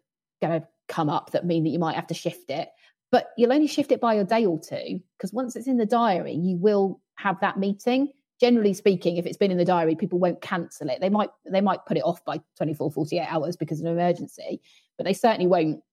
going to come up that mean that you might have to shift it but you'll only shift it by a day or two because once it's in the diary, you will have that meeting. Generally speaking, if it's been in the diary, people won't cancel it. They might they might put it off by 24, 48 hours because of an emergency, but they certainly won't,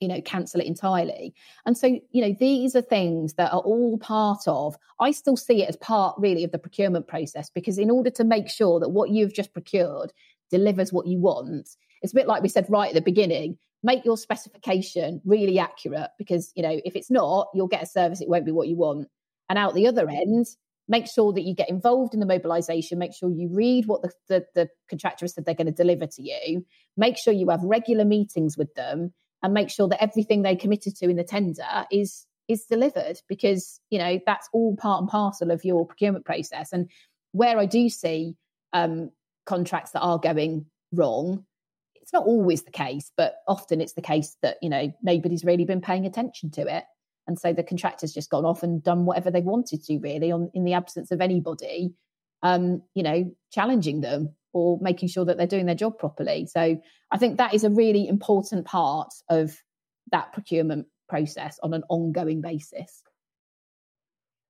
you know, cancel it entirely. And so, you know, these are things that are all part of, I still see it as part really of the procurement process because in order to make sure that what you've just procured delivers what you want, it's a bit like we said right at the beginning make your specification really accurate because you know if it's not you'll get a service it won't be what you want and out the other end make sure that you get involved in the mobilization make sure you read what the, the, the contractor said they're going to deliver to you make sure you have regular meetings with them and make sure that everything they committed to in the tender is is delivered because you know that's all part and parcel of your procurement process and where i do see um, contracts that are going wrong it's not always the case, but often it's the case that, you know, nobody's really been paying attention to it. And so the contractor's just gone off and done whatever they wanted to, really, on in the absence of anybody, um, you know, challenging them or making sure that they're doing their job properly. So I think that is a really important part of that procurement process on an ongoing basis.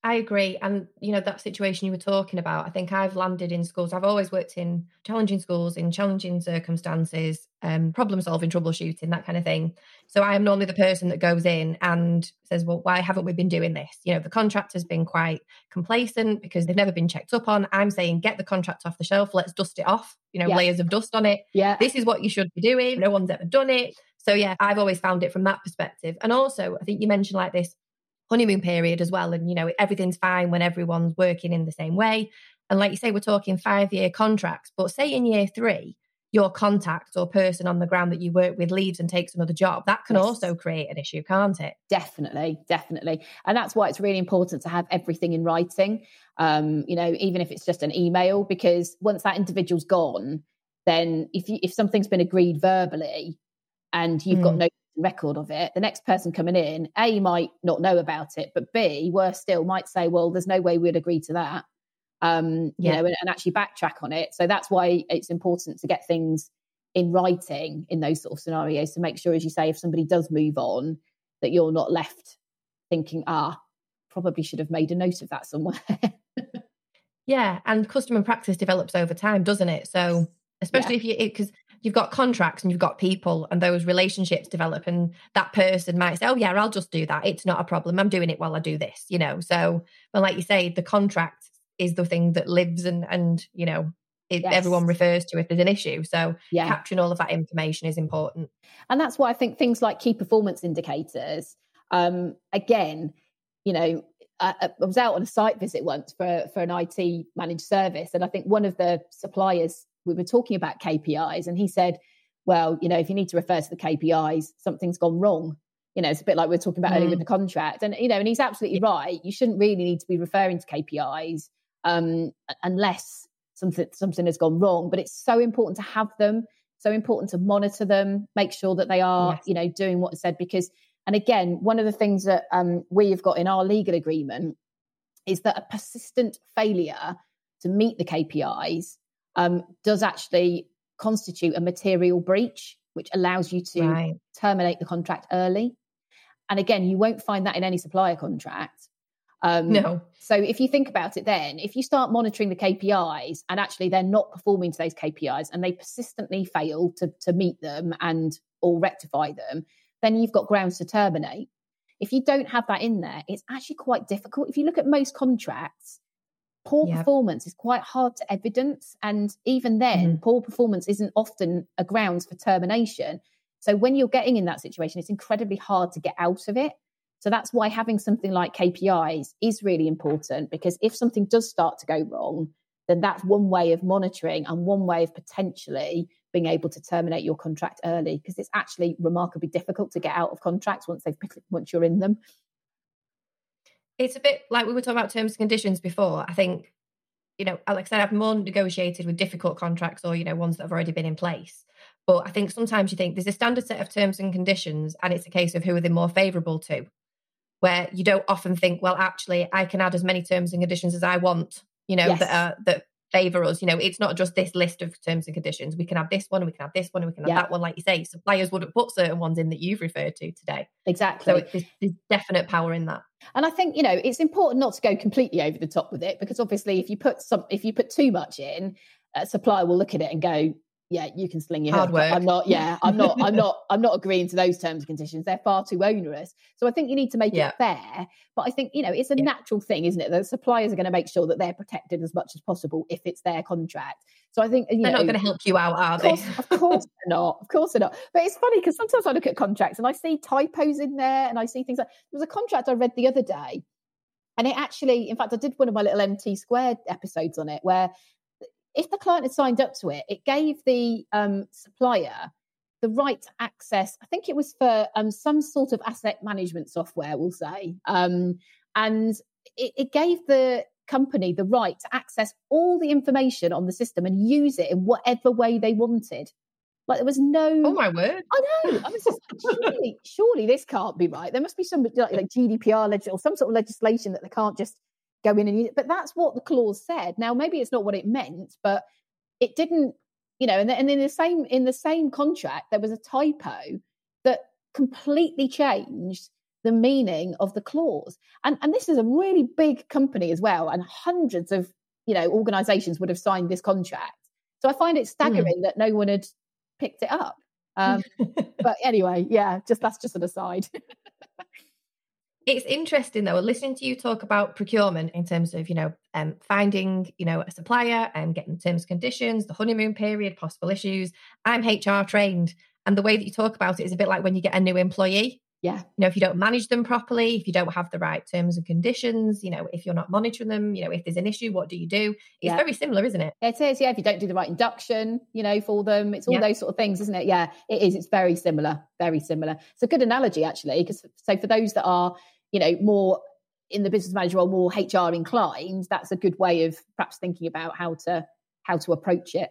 I agree. And, you know, that situation you were talking about, I think I've landed in schools. I've always worked in challenging schools, in challenging circumstances, um, problem solving, troubleshooting, that kind of thing. So I am normally the person that goes in and says, well, why haven't we been doing this? You know, the contractor's been quite complacent because they've never been checked up on. I'm saying, get the contract off the shelf, let's dust it off, you know, yeah. layers of dust on it. Yeah. This is what you should be doing. No one's ever done it. So yeah, I've always found it from that perspective. And also, I think you mentioned like this honeymoon period as well. And, you know, everything's fine when everyone's working in the same way. And like you say, we're talking five year contracts, but say in year three, your contact or person on the ground that you work with leaves and takes another job, that can yes. also create an issue, can't it? Definitely, definitely. And that's why it's really important to have everything in writing, um, you know, even if it's just an email, because once that individual's gone, then if you, if something's been agreed verbally and you've mm. got no record of it, the next person coming in, A, might not know about it, but B, worse still, might say, well, there's no way we'd agree to that. Um, yeah. you know, and, and actually backtrack on it. So that's why it's important to get things in writing in those sort of scenarios to make sure, as you say, if somebody does move on, that you're not left thinking, ah, probably should have made a note of that somewhere. yeah, and custom and practice develops over time, doesn't it? So especially yeah. if you because you've got contracts and you've got people and those relationships develop and that person might say oh yeah i'll just do that. It's not a problem. I'm doing it while i do this you know? So but like you say the contract is the thing that lives and and you know it, yes. everyone refers to if there's an issue. So yeah. capturing all of that information is important. And that's why i think things like key performance indicators um again you know I, I was out on a site visit once for for an IT managed service, and I think one of the suppliers we were talking about KPIs, and he said, "Well, you know, if you need to refer to the KPIs, something's gone wrong." You know, it's a bit like we are talking about mm. earlier with mm. the contract, and you know, and he's absolutely right. You shouldn't really need to be referring to KPIs um, unless something something has gone wrong. But it's so important to have them, so important to monitor them, make sure that they are, yes. you know, doing what is said. Because, and again, one of the things that um, we have got in our legal agreement is that a persistent failure to meet the KPIs um, does actually constitute a material breach, which allows you to right. terminate the contract early. And again, you won't find that in any supplier contract. Um, no. So if you think about it, then if you start monitoring the KPIs and actually they're not performing to those KPIs and they persistently fail to, to meet them and or rectify them, then you've got grounds to terminate. If you don't have that in there, it's actually quite difficult. If you look at most contracts, poor yep. performance is quite hard to evidence. And even then, mm-hmm. poor performance isn't often a grounds for termination. So when you're getting in that situation, it's incredibly hard to get out of it. So that's why having something like KPIs is really important because if something does start to go wrong, then that's one way of monitoring and one way of potentially being able to terminate your contract early because it's actually remarkably difficult to get out of contracts once they've once you're in them. It's a bit like we were talking about terms and conditions before. I think, you know, like I said, I've more negotiated with difficult contracts or, you know, ones that have already been in place. But I think sometimes you think there's a standard set of terms and conditions, and it's a case of who are they more favourable to, where you don't often think, well, actually, I can add as many terms and conditions as I want, you know, yes. that are that favor us. You know, it's not just this list of terms and conditions. We can have this one, we can have this one, and we can have yeah. that one. Like you say, suppliers wouldn't put certain ones in that you've referred to today. Exactly. So there's, there's definite power in that. And I think you know it's important not to go completely over the top with it because obviously, if you put some, if you put too much in, a supplier will look at it and go, yeah, you can sling your hard work. I'm not, yeah, I'm not, I'm not, I'm not agreeing to those terms and conditions. They're far too onerous. So I think you need to make yeah. it fair. But I think, you know, it's a yeah. natural thing, isn't it? The suppliers are going to make sure that they're protected as much as possible if it's their contract. So I think you they're know, not going to help you out, are of course, they? of course they're not. Of course they're not. But it's funny because sometimes I look at contracts and I see typos in there, and I see things like there was a contract I read the other day, and it actually, in fact, I did one of my little MT squared episodes on it where if the client had signed up to it, it gave the um, supplier the right to access. I think it was for um, some sort of asset management software, we'll say, um, and it, it gave the company the right to access all the information on the system and use it in whatever way they wanted. Like there was no. Oh my word! I know. I was just surely, surely this can't be right. There must be some like, like GDPR leg- or some sort of legislation that they can't just go in and use it. But that's what the clause said. Now, maybe it's not what it meant, but it didn't, you know, and, and in the same in the same contract, there was a typo that completely changed the meaning of the clause. And and this is a really big company as well, and hundreds of you know organizations would have signed this contract. So I find it hmm. staggering mm. that no one had picked it up. Um, but anyway, yeah, just that's just an aside. it's interesting though listening to you talk about procurement in terms of you know um, finding you know a supplier and getting terms and conditions the honeymoon period possible issues. I'm hr trained and the way that you talk about it is a bit like when you get a new employee. Yeah. You know if you don't manage them properly if you don't have the right terms and conditions you know if you're not monitoring them you know if there's an issue what do you do? It's yeah. very similar isn't it? It is yeah if you don't do the right induction you know for them it's all yeah. those sort of things isn't it? Yeah it is. It's very similar very similar. It's a good analogy actually because so for those that are you know, more in the business manager or more HR inclined, that's a good way of perhaps thinking about how to how to approach it.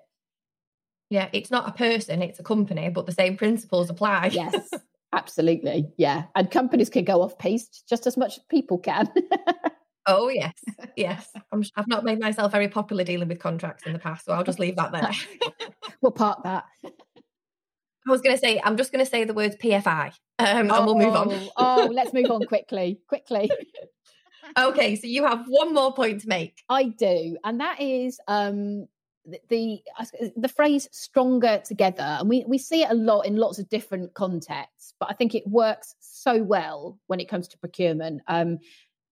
Yeah, it's not a person, it's a company, but the same principles apply. yes, absolutely. Yeah. And companies can go off piste just as much as people can. oh, yes. Yes. i have not made myself very popular dealing with contracts in the past, so I'll just leave that there. we'll park that. I was going to say, I'm just going to say the words PFI um, oh, and we'll move on. oh, oh let's move on quickly, quickly. okay, so you have one more point to make. I do, and that is um, the, the the phrase "stronger together," and we we see it a lot in lots of different contexts, but I think it works so well when it comes to procurement. Um,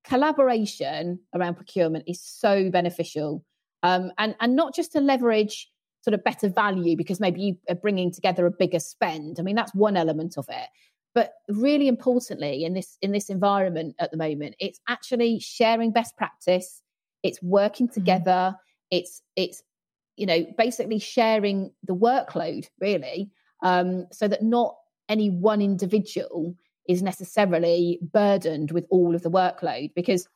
collaboration around procurement is so beneficial, um, and and not just to leverage sort of better value because maybe you are bringing together a bigger spend. I mean, that's one element of it. But really importantly, in this in this environment at the moment, it's actually sharing best practice. It's working mm-hmm. together. It's it's you know basically sharing the workload really, um, so that not any one individual is necessarily burdened with all of the workload. Because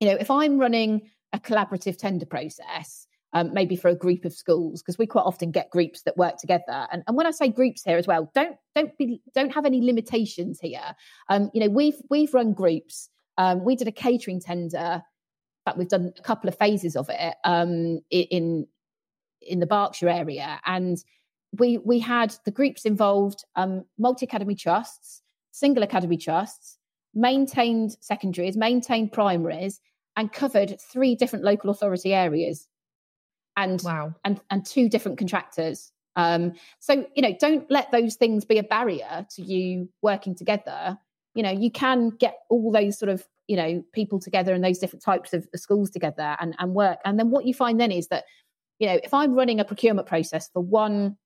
you know if I'm running a collaborative tender process, um, maybe for a group of schools because we quite often get groups that work together. And, and when i say groups here as well don't don't be don't have any limitations here. Um, you know we've we've run groups. Um, we did a catering tender but we've done a couple of phases of it um, in in the berkshire area. And we we had the groups involved um, multi academy trusts single academy trusts maintained secondaries maintained primaries and covered three different local authority areas and wow. and and two different contractors. Um, so you know, don't let those things be a barrier to you working together. You know, you can get all those sort of you know people together and those different types of schools together and and work. And then what you find then is that you know if I'm running a procurement process for one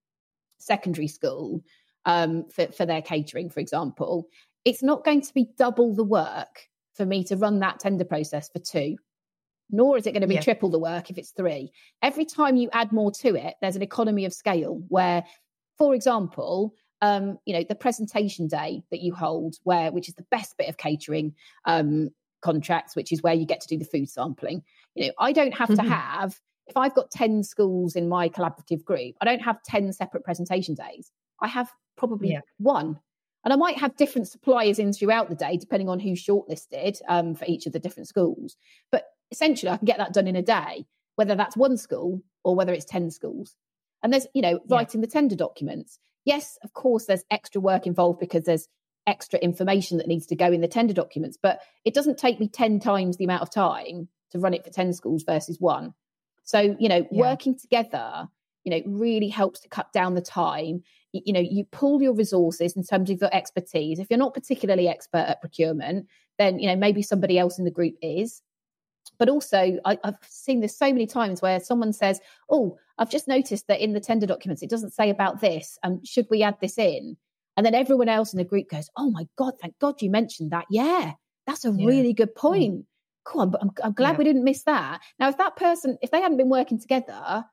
secondary school um, for for their catering, for example, it's not going to be double the work for me to run that tender process for two nor is it going to be yeah. triple the work if it's three. Every time you add more to it, there's an economy of scale where, for example, um, you know, the presentation day that you hold, where which is the best bit of catering um, contracts, which is where you get to do the food sampling. You know, I don't have mm-hmm. to have if I've got 10 schools in my collaborative group, I don't have 10 separate presentation days. I have probably yeah. one. And I might have different suppliers in throughout the day, depending on who's shortlisted um, for each of the different schools. But essentially, I can get that done in a day, whether that's one school or whether it's 10 schools. And there's, you know, writing yeah. the tender documents. Yes, of course, there's extra work involved because there's extra information that needs to go in the tender documents, but it doesn't take me 10 times the amount of time to run it for 10 schools versus one. So, you know, yeah. working together, you know, really helps to cut down the time. You, you know, you pull your resources in terms of your expertise. If you're not particularly expert at procurement, then, you know, maybe somebody else in the group is. But also, I, have seen this so many times where someone says, Oh, I've just noticed that in the tender documents, it doesn't say about this. Um, should we add this in? And then everyone else in the group goes, Oh my God, thank God you mentioned that. Yeah, that's a yeah. really good point. Mm cool, I'm, I'm, I'm glad yeah. we didn't miss that. Now, if that person, if they hadn't been working together,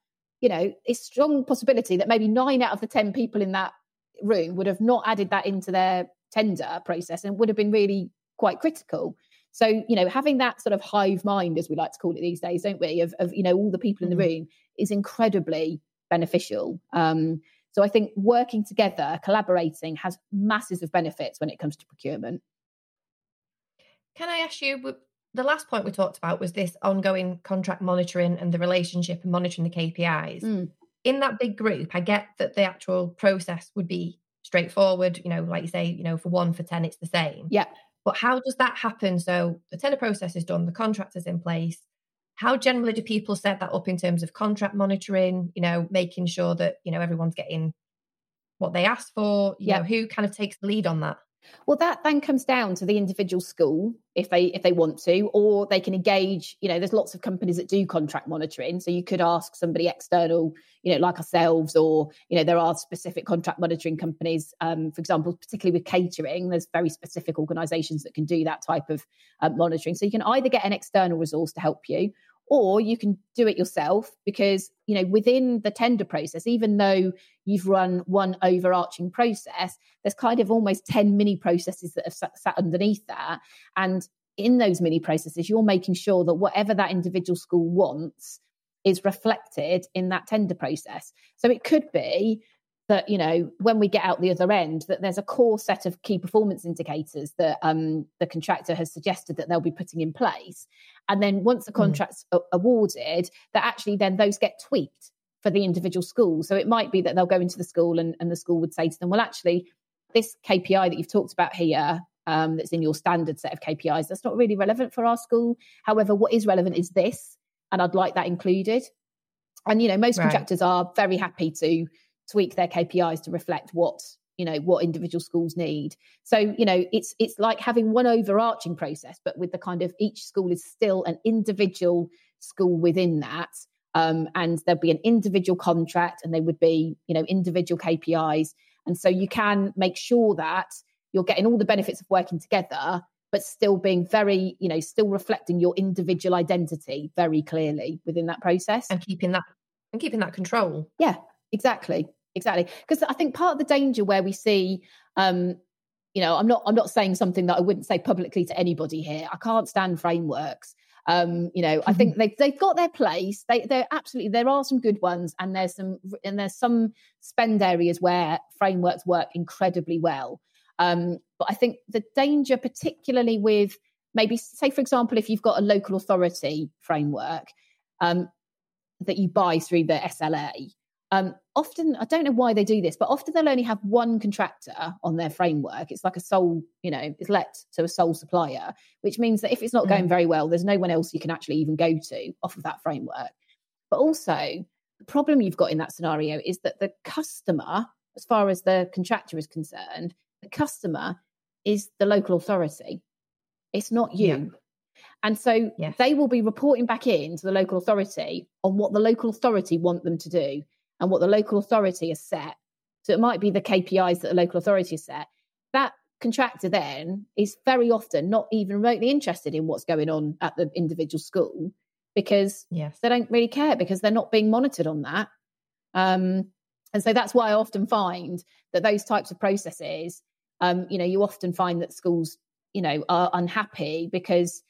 you know, it's strong possibility that maybe nine out of the 10 people in that room would have not added that into their tender process and would have been really quite critical. So, you know, having that sort of hive mind, as we like to call it these days, don't we, of, of you know, all the people in the mm-hmm. room is incredibly beneficial. Um, so I think working together, collaborating has masses of benefits when it comes to procurement. Can I ask you, the last point we talked about was this ongoing contract monitoring and the relationship and monitoring the KPIs. Mm. In that big group, I get that the actual process would be straightforward. You know, like you say, you know, for one, for 10, it's the same. Yeah. But how does that happen? So the tender process is done, the contract is in place. How generally do people set that up in terms of contract monitoring, you know, making sure that, you know, everyone's getting what they asked for? You yeah. know, who kind of takes the lead on that? Well, that then comes down to the individual school if they if they want to, or they can engage. You know, there's lots of companies that do contract monitoring, so you could ask somebody external, you know, like ourselves, or you know, there are specific contract monitoring companies. Um, for example, particularly with catering, there's very specific organisations that can do that type of uh, monitoring. So you can either get an external resource to help you, or you can do it yourself because you know within the tender process even though you've run one overarching process there's kind of almost 10 mini processes that have sat, underneath that. And in those mini processes you're making sure that whatever that individual school wants is reflected in that tender process. So it could be that you know when we get out the other end that there's a core set of key performance indicators that um, the contractor has suggested that they'll be putting in place and then once the hmm. contract's mm. awarded that actually then those get tweaked for the individual school so it might be that they'll go into the school and, and the school would say to them well actually this kpi that you've talked about here um, that's in your standard set of kpis that's not really relevant for our school however what is relevant is this and i'd like that included and you know most right. contractors are very happy to tweak their KPIs to reflect what you know what individual schools need. So you know it's it's like having one overarching process but with the kind of each school is still an individual school within that um, and there'd be an individual contract and they would be you know individual kpis and so you can make sure that you're getting all the benefits of working together but still being very you know still reflecting your individual identity very clearly within that process. And keeping that and keeping that control. Yeah exactly exactly. Because i think part of the danger where we see um you know i'm not i'm not saying something that i wouldn't say publicly to anybody here. I can't stand frameworks. Um you know i think they they've got their place. They they're absolutely there are some good ones and there's some and there's some spend areas where frameworks work incredibly well. Um but i think the danger particularly with maybe say for example if you've got a local authority framework um that you buy through the SLA um, often, I don't know why they do this, but often they'll only have one contractor on their framework. It's like a sole, you know, it's let to a sole supplier, which means that if it's not mm. going very well, there's no one else you can actually even go to off of that framework. But also, the problem you've got in that scenario is that the customer, as far as the contractor is concerned, the customer is the local authority. It's not you. Yeah. And so they will be reporting back in to the local authority on what the local authority want them to do and what the local authority has set. So it might be the KPIs that the local authority has set. That contractor then is very often not even remotely interested in what's going on at the individual school because yes. they don't really care because they're not being monitored on that. Um, and so that's why I often find that those types of processes, um, you know, you often find that schools, you know, are unhappy because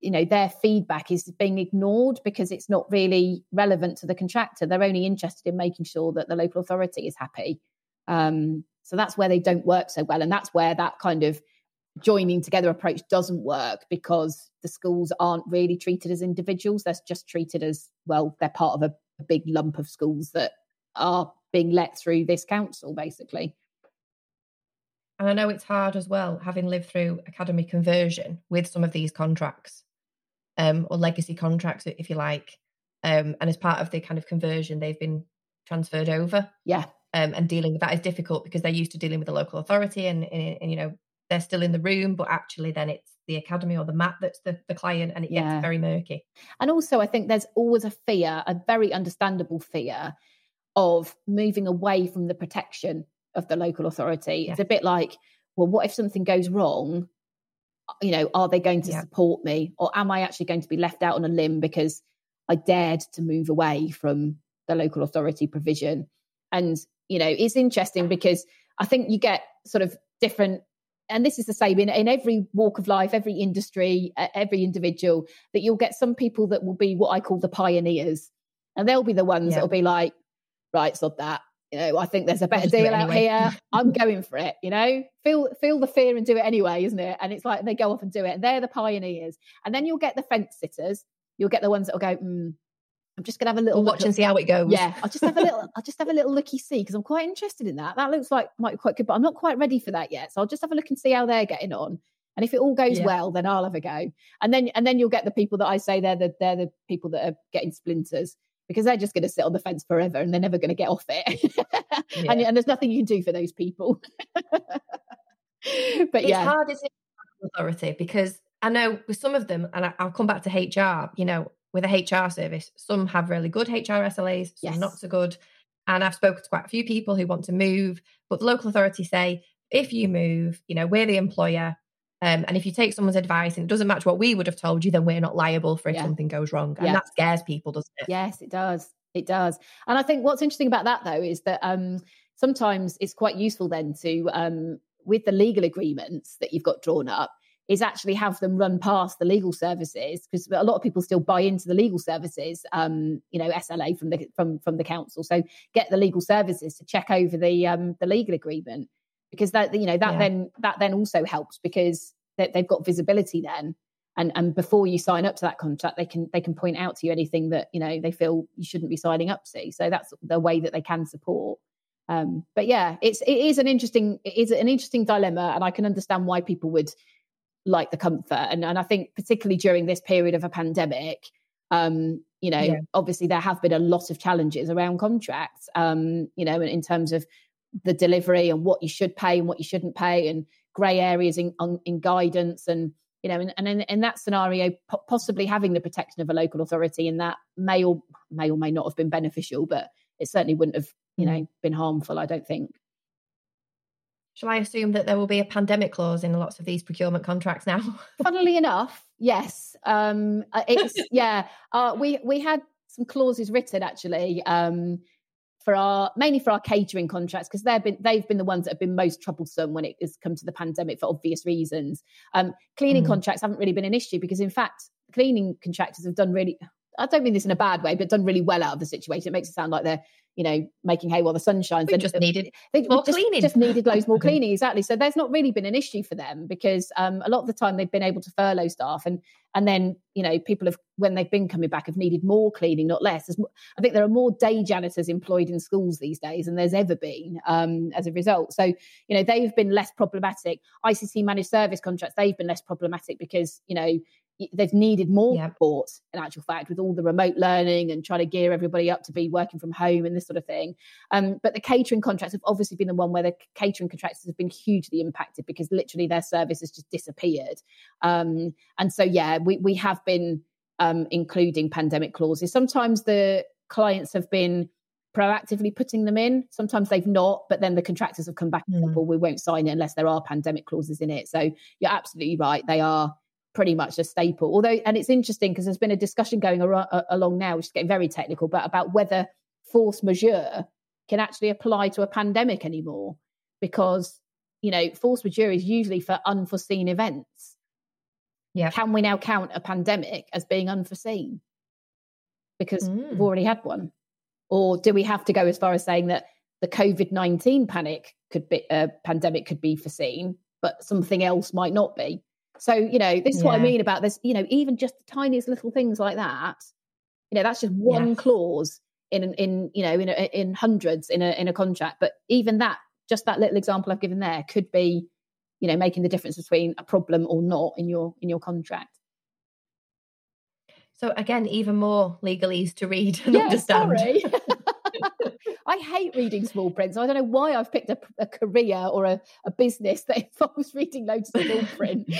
you know their feedback is being ignored because it's not really relevant to the contractor. They're only interested in making sure that the local authority is happy. Um, so that's where they don't work so well and that's where that kind of joining together approach doesn't work because the schools aren't really treated as individuals. They're just treated as well they're part of a, a big lump of schools that are being let through this council basically. And I know it's hard as well, having lived through academy conversion with some of these contracts um, or legacy contracts, if you like. Um, and as part of the kind of conversion, they've been transferred over. Yeah. Um, and dealing with that is difficult because they're used to dealing with the local authority and, and, and, you know, they're still in the room, but actually then it's the academy or the MAT that's the, the client and it yeah. gets very murky. And also, I think there's always a fear, a very understandable fear of moving away from the protection of the local authority. Yeah. It's a bit like, well, what if something goes wrong? You know, are they going to yeah. support me or am I actually going to be left out on a limb because I dared to move away from the local authority provision? And, you know, it's interesting because I think you get sort of different and this is the same in, in every walk of life, every industry, every individual, that you'll get some people that will be what I call the pioneers. And they'll be the ones yeah. that will be like, right, stop that you know, I think there's a better deal out anyway. here. I'm going for it, you know. Feel feel the fear and do it anyway, isn't it? And it's like they go off and do it. And they're the pioneers. And then you'll get the fence sitters. You'll get the ones that will go, mm, I'm just gonna have a little we'll watch and see how it goes. Yeah, I'll just have a little I'll just have a little looky see because I'm quite interested in that. That looks like might be quite good, but I'm not quite ready for that yet. So I'll just have a look and see how they're getting on. And if it all goes yeah. well, then I'll have a go. And then and then you'll get the people that I say they're the they're the people that are getting splinters because they're just going to sit on the fence forever and they're never going to get off it. yeah. and, and, there's nothing you can do for those people. but it's yeah. hard, it, authority? Because I know with some of them, and I'll come back to HR, you know, with a HR service, some have really good HR SLAs, some yes. not so good. And I've spoken to quite a few people who want to move, but the local authority say, if you move, you know, we're the employer, um, and if you take someone's advice and it doesn't match what we would have told you, then we're not liable for if yeah. something goes wrong. And yeah. that scares people, doesn't it? Yes, it does. It does. And I think what's interesting about that, though, is that um, sometimes it's quite useful then to, um, with the legal agreements that you've got drawn up, is actually have them run past the legal services because a lot of people still buy into the legal services, um, you know, SLA from the from from the council. So get the legal services to check over the um, the legal agreement because that you know that yeah. then that then also helps because they, they've got visibility then and and before you sign up to that contract they can they can point out to you anything that you know they feel you shouldn't be signing up to so that's the way that they can support um, but yeah it's it is an interesting it is an interesting dilemma and i can understand why people would like the comfort and and i think particularly during this period of a pandemic um, you know yeah. obviously there have been a lot of challenges around contracts um, you know in, in terms of the delivery and what you should pay and what you shouldn't pay and grey areas in, in guidance and you know and, and in, in, that scenario possibly having the protection of a local authority in that may or may or may not have been beneficial but it certainly wouldn't have you know been harmful i don't think Shall I assume that there will be a pandemic clause in lots of these procurement contracts now? Funnily enough, yes. Um, uh, it's yeah. Uh, we we had some clauses written actually um, for our mainly for our catering contracts because they've been they've been the ones that have been most troublesome when it has come to the pandemic for obvious reasons. Um, cleaning mm. contracts haven't really been an issue because in fact cleaning contractors have done really I don't mean this in a bad way, but done really well out of the situation. It makes it sound like they're, you know, making hay while the sun shines. They just needed they more just, cleaning. Just needed loads more cleaning, exactly. So there's not really been an issue for them because um, a lot of the time they've been able to furlough staff, and and then you know people have when they've been coming back have needed more cleaning, not less. There's, I think there are more day janitors employed in schools these days than there's ever been um, as a result. So you know they've been less problematic. ICT managed service contracts they've been less problematic because you know they've needed more yeah. support in actual fact with all the remote learning and trying to gear everybody up to be working from home and this sort of thing um, but the catering contracts have obviously been the one where the catering contractors have been hugely impacted because literally their service has just disappeared um, and so yeah we, we have been um, including pandemic clauses sometimes the clients have been proactively putting them in. Sometimes they've not, but then the contractors have come back and said, hmm. well, we won't sign it unless there are pandemic clauses in it. So you're absolutely right. They are pretty much a staple. Although, and it's interesting because there's been a discussion going ar- along now, which is getting very technical, but about whether force majeure can actually apply to a pandemic anymore, because you know force majeure is usually for unforeseen events. Yeah, can we now count a pandemic as being unforeseen because mm. we've already had one, or do we have to go as far as saying that the COVID nineteen panic could be a uh, pandemic could be foreseen, but something else might not be? So, you know, this is yeah. what I mean about this, you know, even just the tiniest little things like that, you know, that's just one clause in, in, you know, in, a, in hundreds in a, in a contract. But even that, just that little example I've given there could be, you know, making the difference between a problem or not in your, in your contract. So again, even more legalese to read and yeah, understand. Sorry. I hate reading small print. So I don't know why I've picked a, a career or a, a, business that involves reading loads of small print.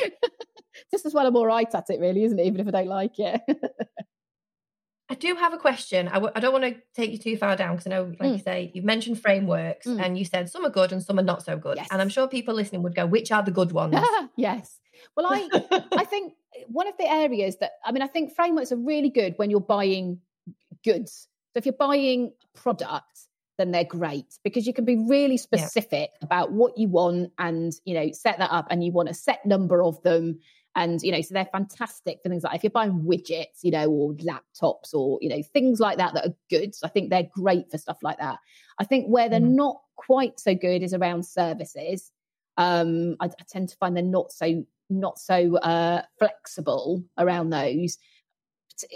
Just as well I'm all right at it, really, isn't it? Even if I don't like it. I do have a question. I w- I don't want to take you too far down because I know, like mm. you say, you've mentioned frameworks mm. and you said some are good and some are not so good. Yes. And I'm sure people listening would go, which are the good ones? yes. Well, I I think one of the areas that I mean, I think frameworks are really good when you're buying goods. So if you're buying products, then they're great because you can be really specific yeah. about what you want and you know set that up and you want a set number of them and you know so they're fantastic for things like if you're buying widgets you know or laptops or you know things like that that are good so i think they're great for stuff like that i think where they're mm. not quite so good is around services um I, I, tend to find they're not so not so uh flexible around those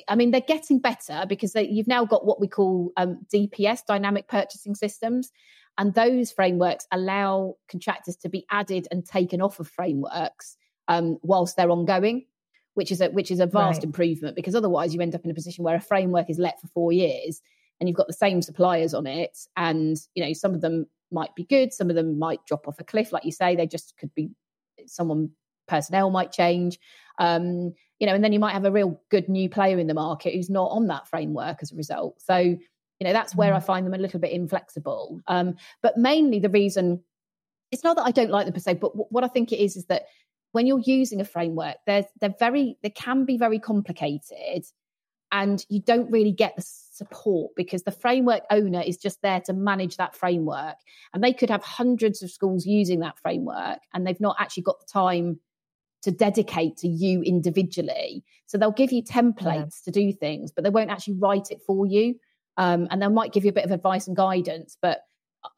I mean, they're getting better because they, you've now got what we call um, DPS, dynamic purchasing systems. And those frameworks allow contractors to be added and taken off of frameworks um, whilst they're ongoing, which is a, which is a vast right. improvement because otherwise you end up in a position where a framework is let for four years and you've got the same suppliers on it. And, you know, some of them might be good, some of them might drop off a cliff, like you say, they just could be someone personnel might change. Um, you know, and then you might have a real good new player in the market who's not on that framework as a result. So, you know, that's where I mm. find them a little bit inflexible. Um, but mainly the reason it's not that I don't like them per se, but w- what I think it is is that when you're using a framework, they're they're very they can be very complicated, and you don't really get the support because the framework owner is just there to manage that framework, and they could have hundreds of schools using that framework, and they've not actually got the time to dedicate to you individually. So they'll give you templates yeah. to do things, but they won't actually write it for you. Um, and they might give you a bit of advice and guidance. But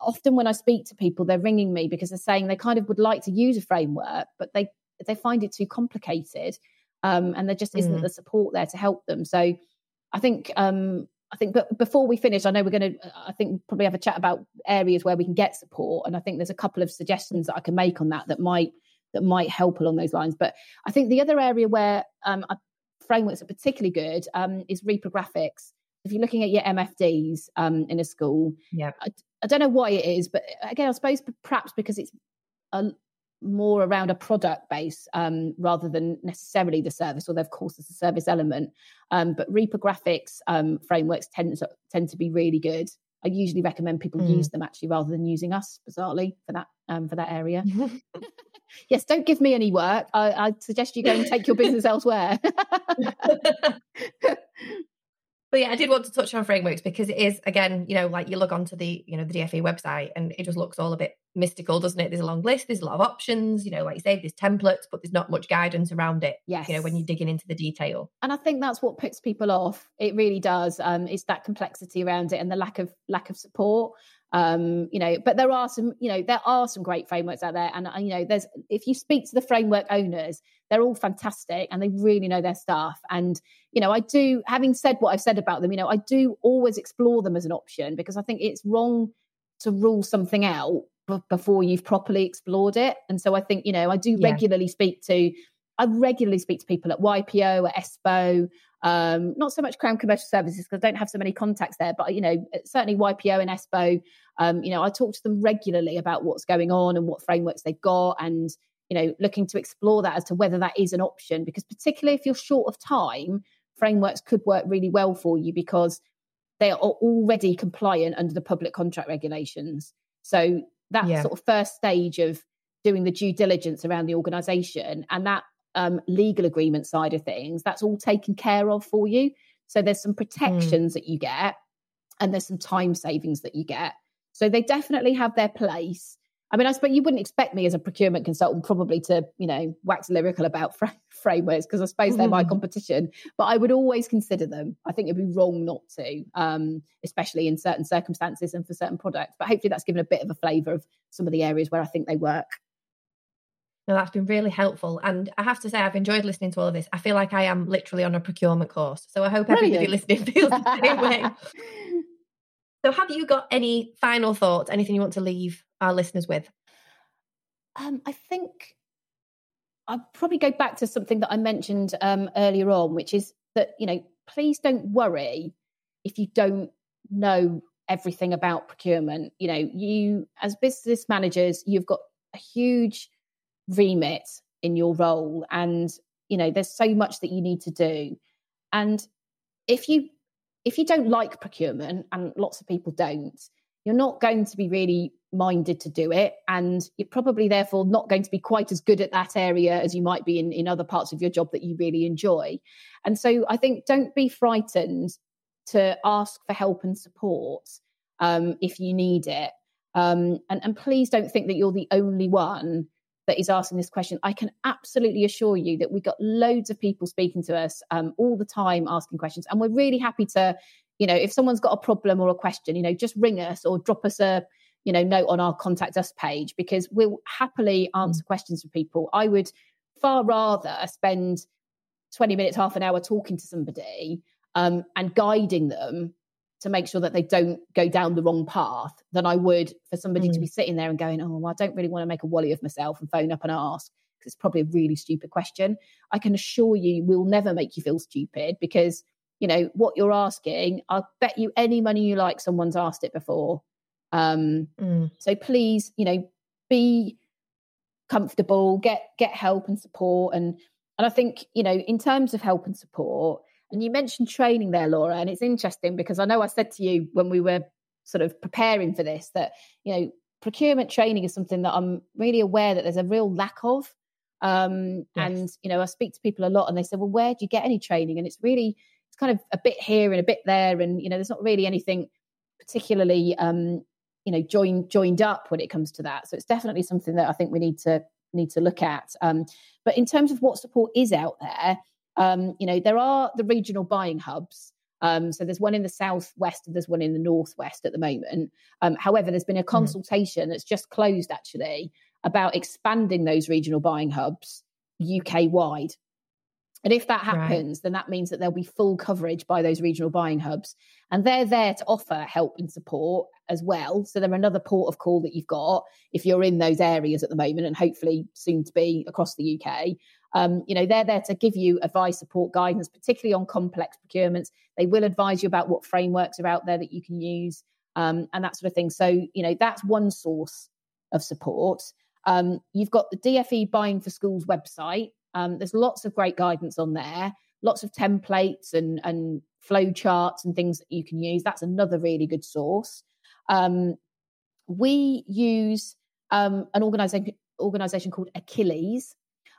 often when I speak to people, they're ringing me because they're saying they kind of would like to use a framework, but they they find it too complicated, um, and there just isn't mm. the support there to help them. So I think um, I think, but before we finish, I know we're going to, I think, probably have a chat about areas where we can get support. And I think there's a couple of suggestions that I can make on that that might that might help along those lines. But I think the other area where um, frameworks are particularly good um, is reprographics. If you're looking at your MFDs um, in a school, yeah, I, I, don't know why it is, but again, I suppose perhaps because it's a, more around a product base um, rather than necessarily the service, although of course there's a service element. Um, but reprographics um, frameworks tend to, tend to be really good. I usually recommend people mm. use them actually rather than using us, bizarrely, for that um, for that area. yes, don't give me any work. I, I suggest you go and take your business elsewhere. But yeah, I did want to touch on frameworks because it is again, you know, like you look onto the, you know, the DFE website and it just looks all a bit mystical, doesn't it? There's a long list, there's a lot of options, you know, like you say, there's templates, but there's not much guidance around it. Yes. You know, when you're digging into the detail. And I think that's what puts people off. It really does. Um, it's that complexity around it and the lack of lack of support um you know but there are some you know there are some great frameworks out there. And you know there's if you speak to the framework owners they're all fantastic and they really know their stuff. And you know i do having said what i've said about them you know i do always explore them as an option because i think it's wrong to rule something out before you've properly explored it. And so i think you know i do yeah. regularly speak to I regularly speak to people at YPO, at ESPO, um, not so much Crown Commercial Services because I don't have so many contacts there, but you know, certainly YPO and ESPO. Um, you know, I talk to them regularly about what's going on and what frameworks they've got, and you know, looking to explore that as to whether that is an option. Because particularly if you're short of time, frameworks could work really well for you because they are already compliant under the public contract regulations. So that yeah. sort of first stage of doing the due diligence around the organisation and that um, legal agreement side of things, that's all taken care of for you. So there's some protections mm. that you get, and there's some time savings that you get. So they definitely have their place. I mean, I suppose you wouldn't expect me as a procurement consultant probably to, you know, wax lyrical about fr- frameworks because I suppose they're my mm-hmm. competition. But I would always consider them. I think it'd be wrong not to, um, especially in certain circumstances and for certain products. But hopefully, that's given a bit of a flavour of some of the areas where I think they work. No, that's been really helpful. And I have to say, I've enjoyed listening to all of this. I feel like I am literally on a procurement course. So I hope Brilliant. everybody listening feels the same way. So, have you got any final thoughts, anything you want to leave our listeners with? Um, I think I'll probably go back to something that I mentioned um, earlier on, which is that, you know, please don't worry if you don't know everything about procurement. You know, you, as business managers, you've got a huge remit in your role, and, you know, there's so much that you need to do. And if you if you don't like procurement, and lots of people don't, you're not going to be really minded to do it. And you're probably therefore not going to be quite as good at that area as you might be in, in other parts of your job that you really enjoy. And so I think don't be frightened to ask for help and support um, if you need it. Um, and, and please don't think that you're the only one that is asking this question, I can absolutely assure you that we got loads of people speaking to us um, all the time asking questions. And we're really happy to, you know, if someone's got a problem or a question, you know, just ring us or drop us a, you know, note on our contact us page because we'll happily answer mm. questions for people. I would far rather spend 20 minutes, half an hour talking to somebody um, and guiding them to make sure that they don't go down the wrong path than I would for somebody mm. to be sitting there and going, oh, well, I don't really want to make a wally of myself and phone up and ask because it's probably a really stupid question. I can assure you, we'll never make you feel stupid because, you know, what you're asking, I'll bet you any money you like someone's asked it before. Um, mm. So please, you know, be comfortable, get get help and support, and and I think you know, in terms of help and support, and you mentioned training there, Laura, and it's interesting because I know I said to you when we were sort of preparing for this that, you know, procurement training is something that I'm really aware that there's a real lack of. Um, yes. And, you know, I speak to people a lot and they say, well, where do you get any training? And it's really, it's kind of a bit here and a bit there. And, you know, there's not really anything particularly, um, you know, joined joined up when it comes to that. So it's definitely something that I think we need to need to look at. Um, but in terms of what support is out there, um, you know, there are the regional buying hubs. Um, so there's one in the southwest and there's one in the northwest at the moment. Um, however, there's been a hmm. consultation mm. that's just closed actually about expanding those regional buying hubs UK wide. And if that happens, right. then that means that there'll be full coverage by those regional buying hubs. And they're there to offer help and support as well. So they're another port of call that you've got if you're in those areas at the moment and hopefully soon to be across the UK. Um, you know, they're there to give you advice, support, guidance, particularly on complex procurements. They will advise you about what frameworks are out there that you can use um, and that sort of thing. So, you know, that's one source of support. Um, you've got the DFE Buying for Schools website. Um, there's lots of great guidance on there, lots of templates and, and flow charts and things that you can use. That's another really good source. Um, we use um, an organization organization called Achilles,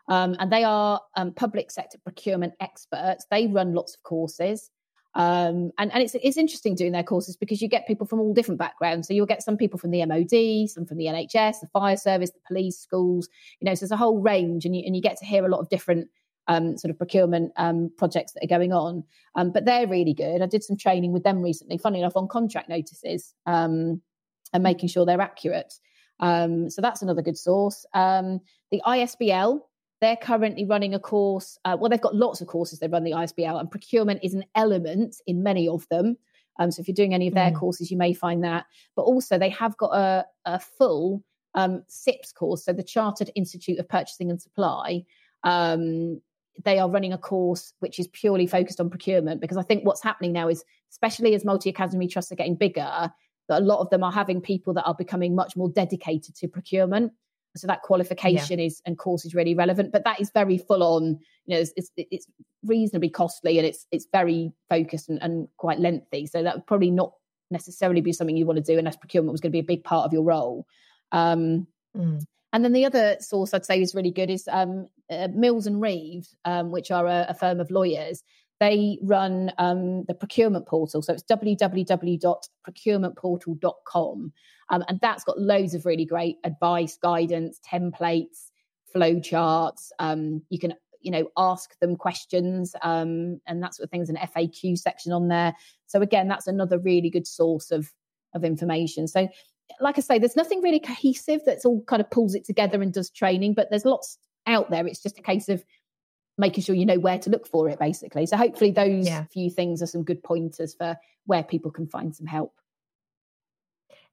um, and they are um, public sector procurement experts. They run lots of courses. Um, and, and it's, it's interesting doing their courses because you get people from all different backgrounds. So you'll get some people from the MOD, some from the NHS, the fire service, the police, schools. You know, so there's a whole range, and you, and you get to hear a lot of different um, sort of procurement um, projects that are going on. Um, but they're really good. I did some training with them recently, funny enough, on contract notices um, and making sure they're accurate. Um, so that's another good source. Um, the ISBL, they're currently running a course. Uh, well, they've got lots of courses they run the ISBL, and procurement is an element in many of them. Um, so if you're doing any of their mm. courses, you may find that. But also, they have got a, a full um, CIPS course, so the Chartered Institute of Purchasing and Supply. Um, they are running a course which is purely focused on procurement because I think what's happening now is, especially as multi academy trusts are getting bigger, that a lot of them are having people that are becoming much more dedicated to procurement so that qualification yeah. is and course is really relevant but that is very full on you know it's, it's, it's reasonably costly and it's it's very focused and, and, quite lengthy so that would probably not necessarily be something you want to do unless procurement was going to be a big part of your role um, mm. and then the other source I'd say is really good is um, uh, Mills and Reeves, um, which are a, a, firm of lawyers. They run um, the procurement portal. So it's www.procurementportal.com. Um, and that's got loads of really great advice, guidance, templates, flow charts. Um, you can you know ask them questions um, and that sort of things an faq section on there so again that's another really good source of of information so like i say there's nothing really cohesive that's all kind of pulls it together and does training but there's lots out there it's just a case of making sure you know where to look for it basically so hopefully those yeah. few things are some good pointers for where people can find some help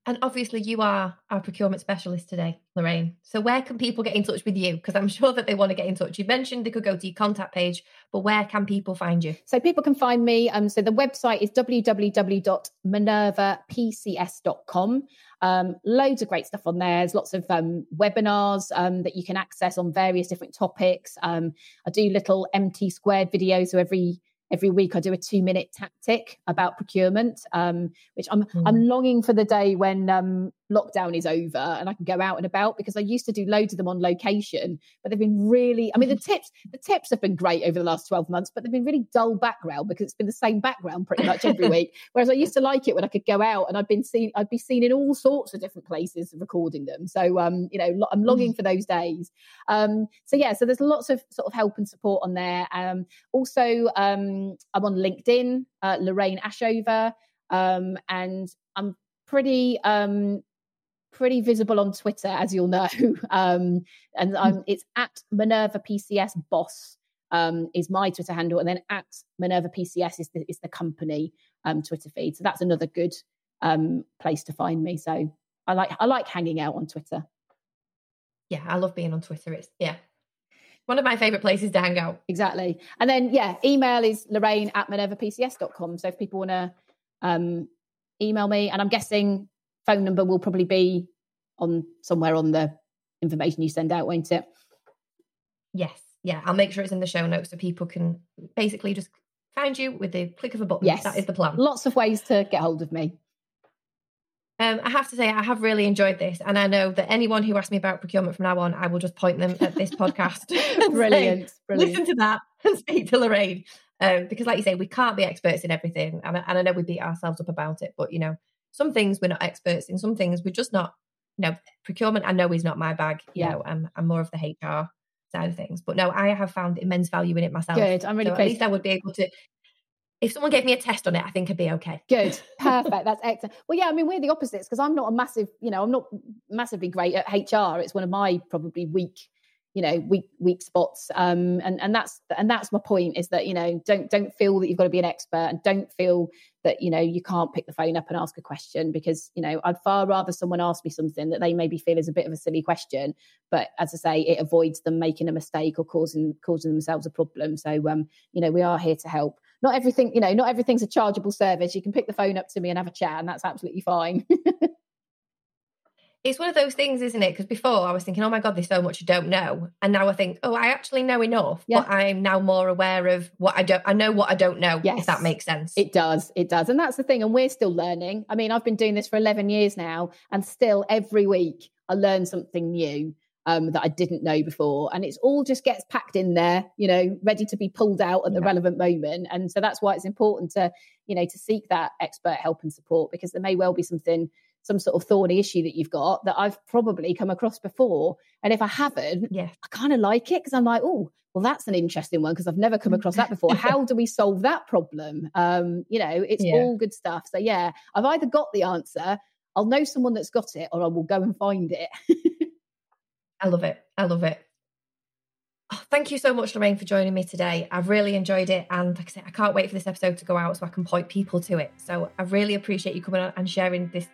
and obviously, you are our procurement specialist today, Lorraine. So, where can people get in touch with you? Because I'm sure that they want to get in touch. You mentioned they could go to your contact page, but where can people find you? So, people can find me. Um, so, the website is www.minervapcs.com. Um, loads of great stuff on there. There's lots of um, webinars um, that you can access on various different topics. Um, I do little MT squared videos. So, every every week I do a two minute tactic about procurement, um, which I'm mm. I'm longing for the day when um, lockdown is over and I can go out and about because I used to do loads of them on location, but they've been really. I mean, the tips the tips have been great over the last twelve months, but they've been really dull background because it's been the same background pretty much every week. Whereas I used to like it when I could go out and I'd been seen I'd be seen in all sorts of different places recording them. So um, you know, I'm longing mm. for those days. Um, so yeah, so there's lots of sort of help and support on there. Um, also, um, I'm on LinkedIn, uh, Lorraine Ashover, um, and I'm pretty um pretty visible on Twitter, as you'll know. Um, and um, it's at Minerva PCS Boss um, is my Twitter handle, and then at Minerva PCS is the is the company um, Twitter feed. So that's another good um, place to find me. So I like I like hanging out on Twitter. Yeah, I love being on Twitter. It's yeah. One of my favorite places to hang out. Exactly. And then, yeah, email is lorraine at minervapcs.com. So if people want to um, email me, and I'm guessing phone number will probably be on somewhere on the information you send out, won't it? Yes. Yeah. I'll make sure it's in the show notes so people can basically just find you with the click of a button. Yes. That is the plan. Lots of ways to get hold of me. Um, I have to say, I have really enjoyed this, and I know that anyone who asks me about procurement from now on, I will just point them at this podcast. brilliant, say, brilliant. Listen to that and speak to Lorraine, um, because, like you say, we can't be experts in everything, and, and I know we beat ourselves up about it, but you know, some things we're not experts in, some things we're just not. You know, procurement I know is not my bag. You yeah. know, I'm I'm more of the HR side of things, but no, I have found immense value in it myself. Good, I'm really so pleased. At least I would be able to if someone gave me a test on it, I think I'd be okay. Good, perfect. That's excellent. Well, yeah, I mean, we're the opposites because I'm not a massive, you know, I'm not massively great at HR. It's one of my probably weak you know weak weak spots. Um and and that's and that's my point is that you know don't don't feel that you've got to be an expert and don't feel that you know you can't pick the phone up and ask a question because you know I'd far rather someone ask me something that they maybe feel is a bit of a silly question but as I say it avoids them making a mistake or causing causing themselves a problem. So um you know we are here to help. Not everything you know not everything's a chargeable service. You can pick the phone up to me and have a chat and that's absolutely fine it's one of those things, isn't it? Because before I was thinking, oh my God, there's so much I don't know. And now I think, oh, I actually know enough, yeah. but I'm now more aware of what I don't, I know what I don't know, yes. if that makes sense. It does. It does. And that's the thing. And we're still learning. I mean, I've been doing this for 11 years now, and still every week I learn something new. Um, that I didn't know before. And it's all just gets packed in there, you know, ready to be pulled out at the relevant moment. And so that's why it's important to, you know, to seek that expert help and support because there may well be something some sort of thorny issue that you've got that I've probably come across before. And if I haven't, yeah. I kind of like it because I'm like, oh, well, that's an interesting one because I've never come across that before. How do we solve that problem? Um, you know, it's yeah. all good stuff. So yeah, I've either got the answer, I'll know someone that's got it, or I will go and find it. I love it. I love it. Oh, thank you so much, Lorraine, for joining me today. I've really enjoyed it. And like I said, I can't wait for this episode to go out so I can point people to it. So I really appreciate you coming on and sharing this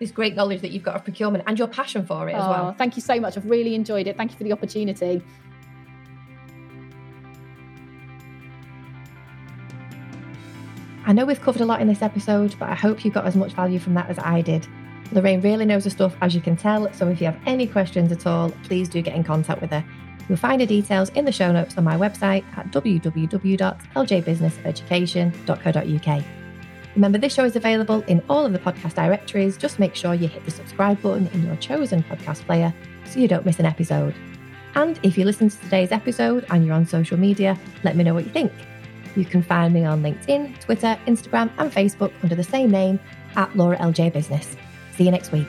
this great knowledge that you've got of procurement and your passion for it as well. Oh, thank you so much. I've really enjoyed it. Thank you for the opportunity. I know we've covered a lot in this episode, but I hope you got as much value from that as I did. Lorraine really knows her stuff, as you can tell, so if you have any questions at all, please do get in contact with her. You'll find the details in the show notes on my website at www.ljbusinesseducation.co.uk. Remember, this show is available in all of the podcast directories. Just make sure you hit the subscribe button in your chosen podcast player so you don't miss an episode. And if you listen to today's episode and you're on social media, let me know what you think. You can find me on LinkedIn, Twitter, Instagram, and Facebook under the same name at Laura LJ Business. See you next week.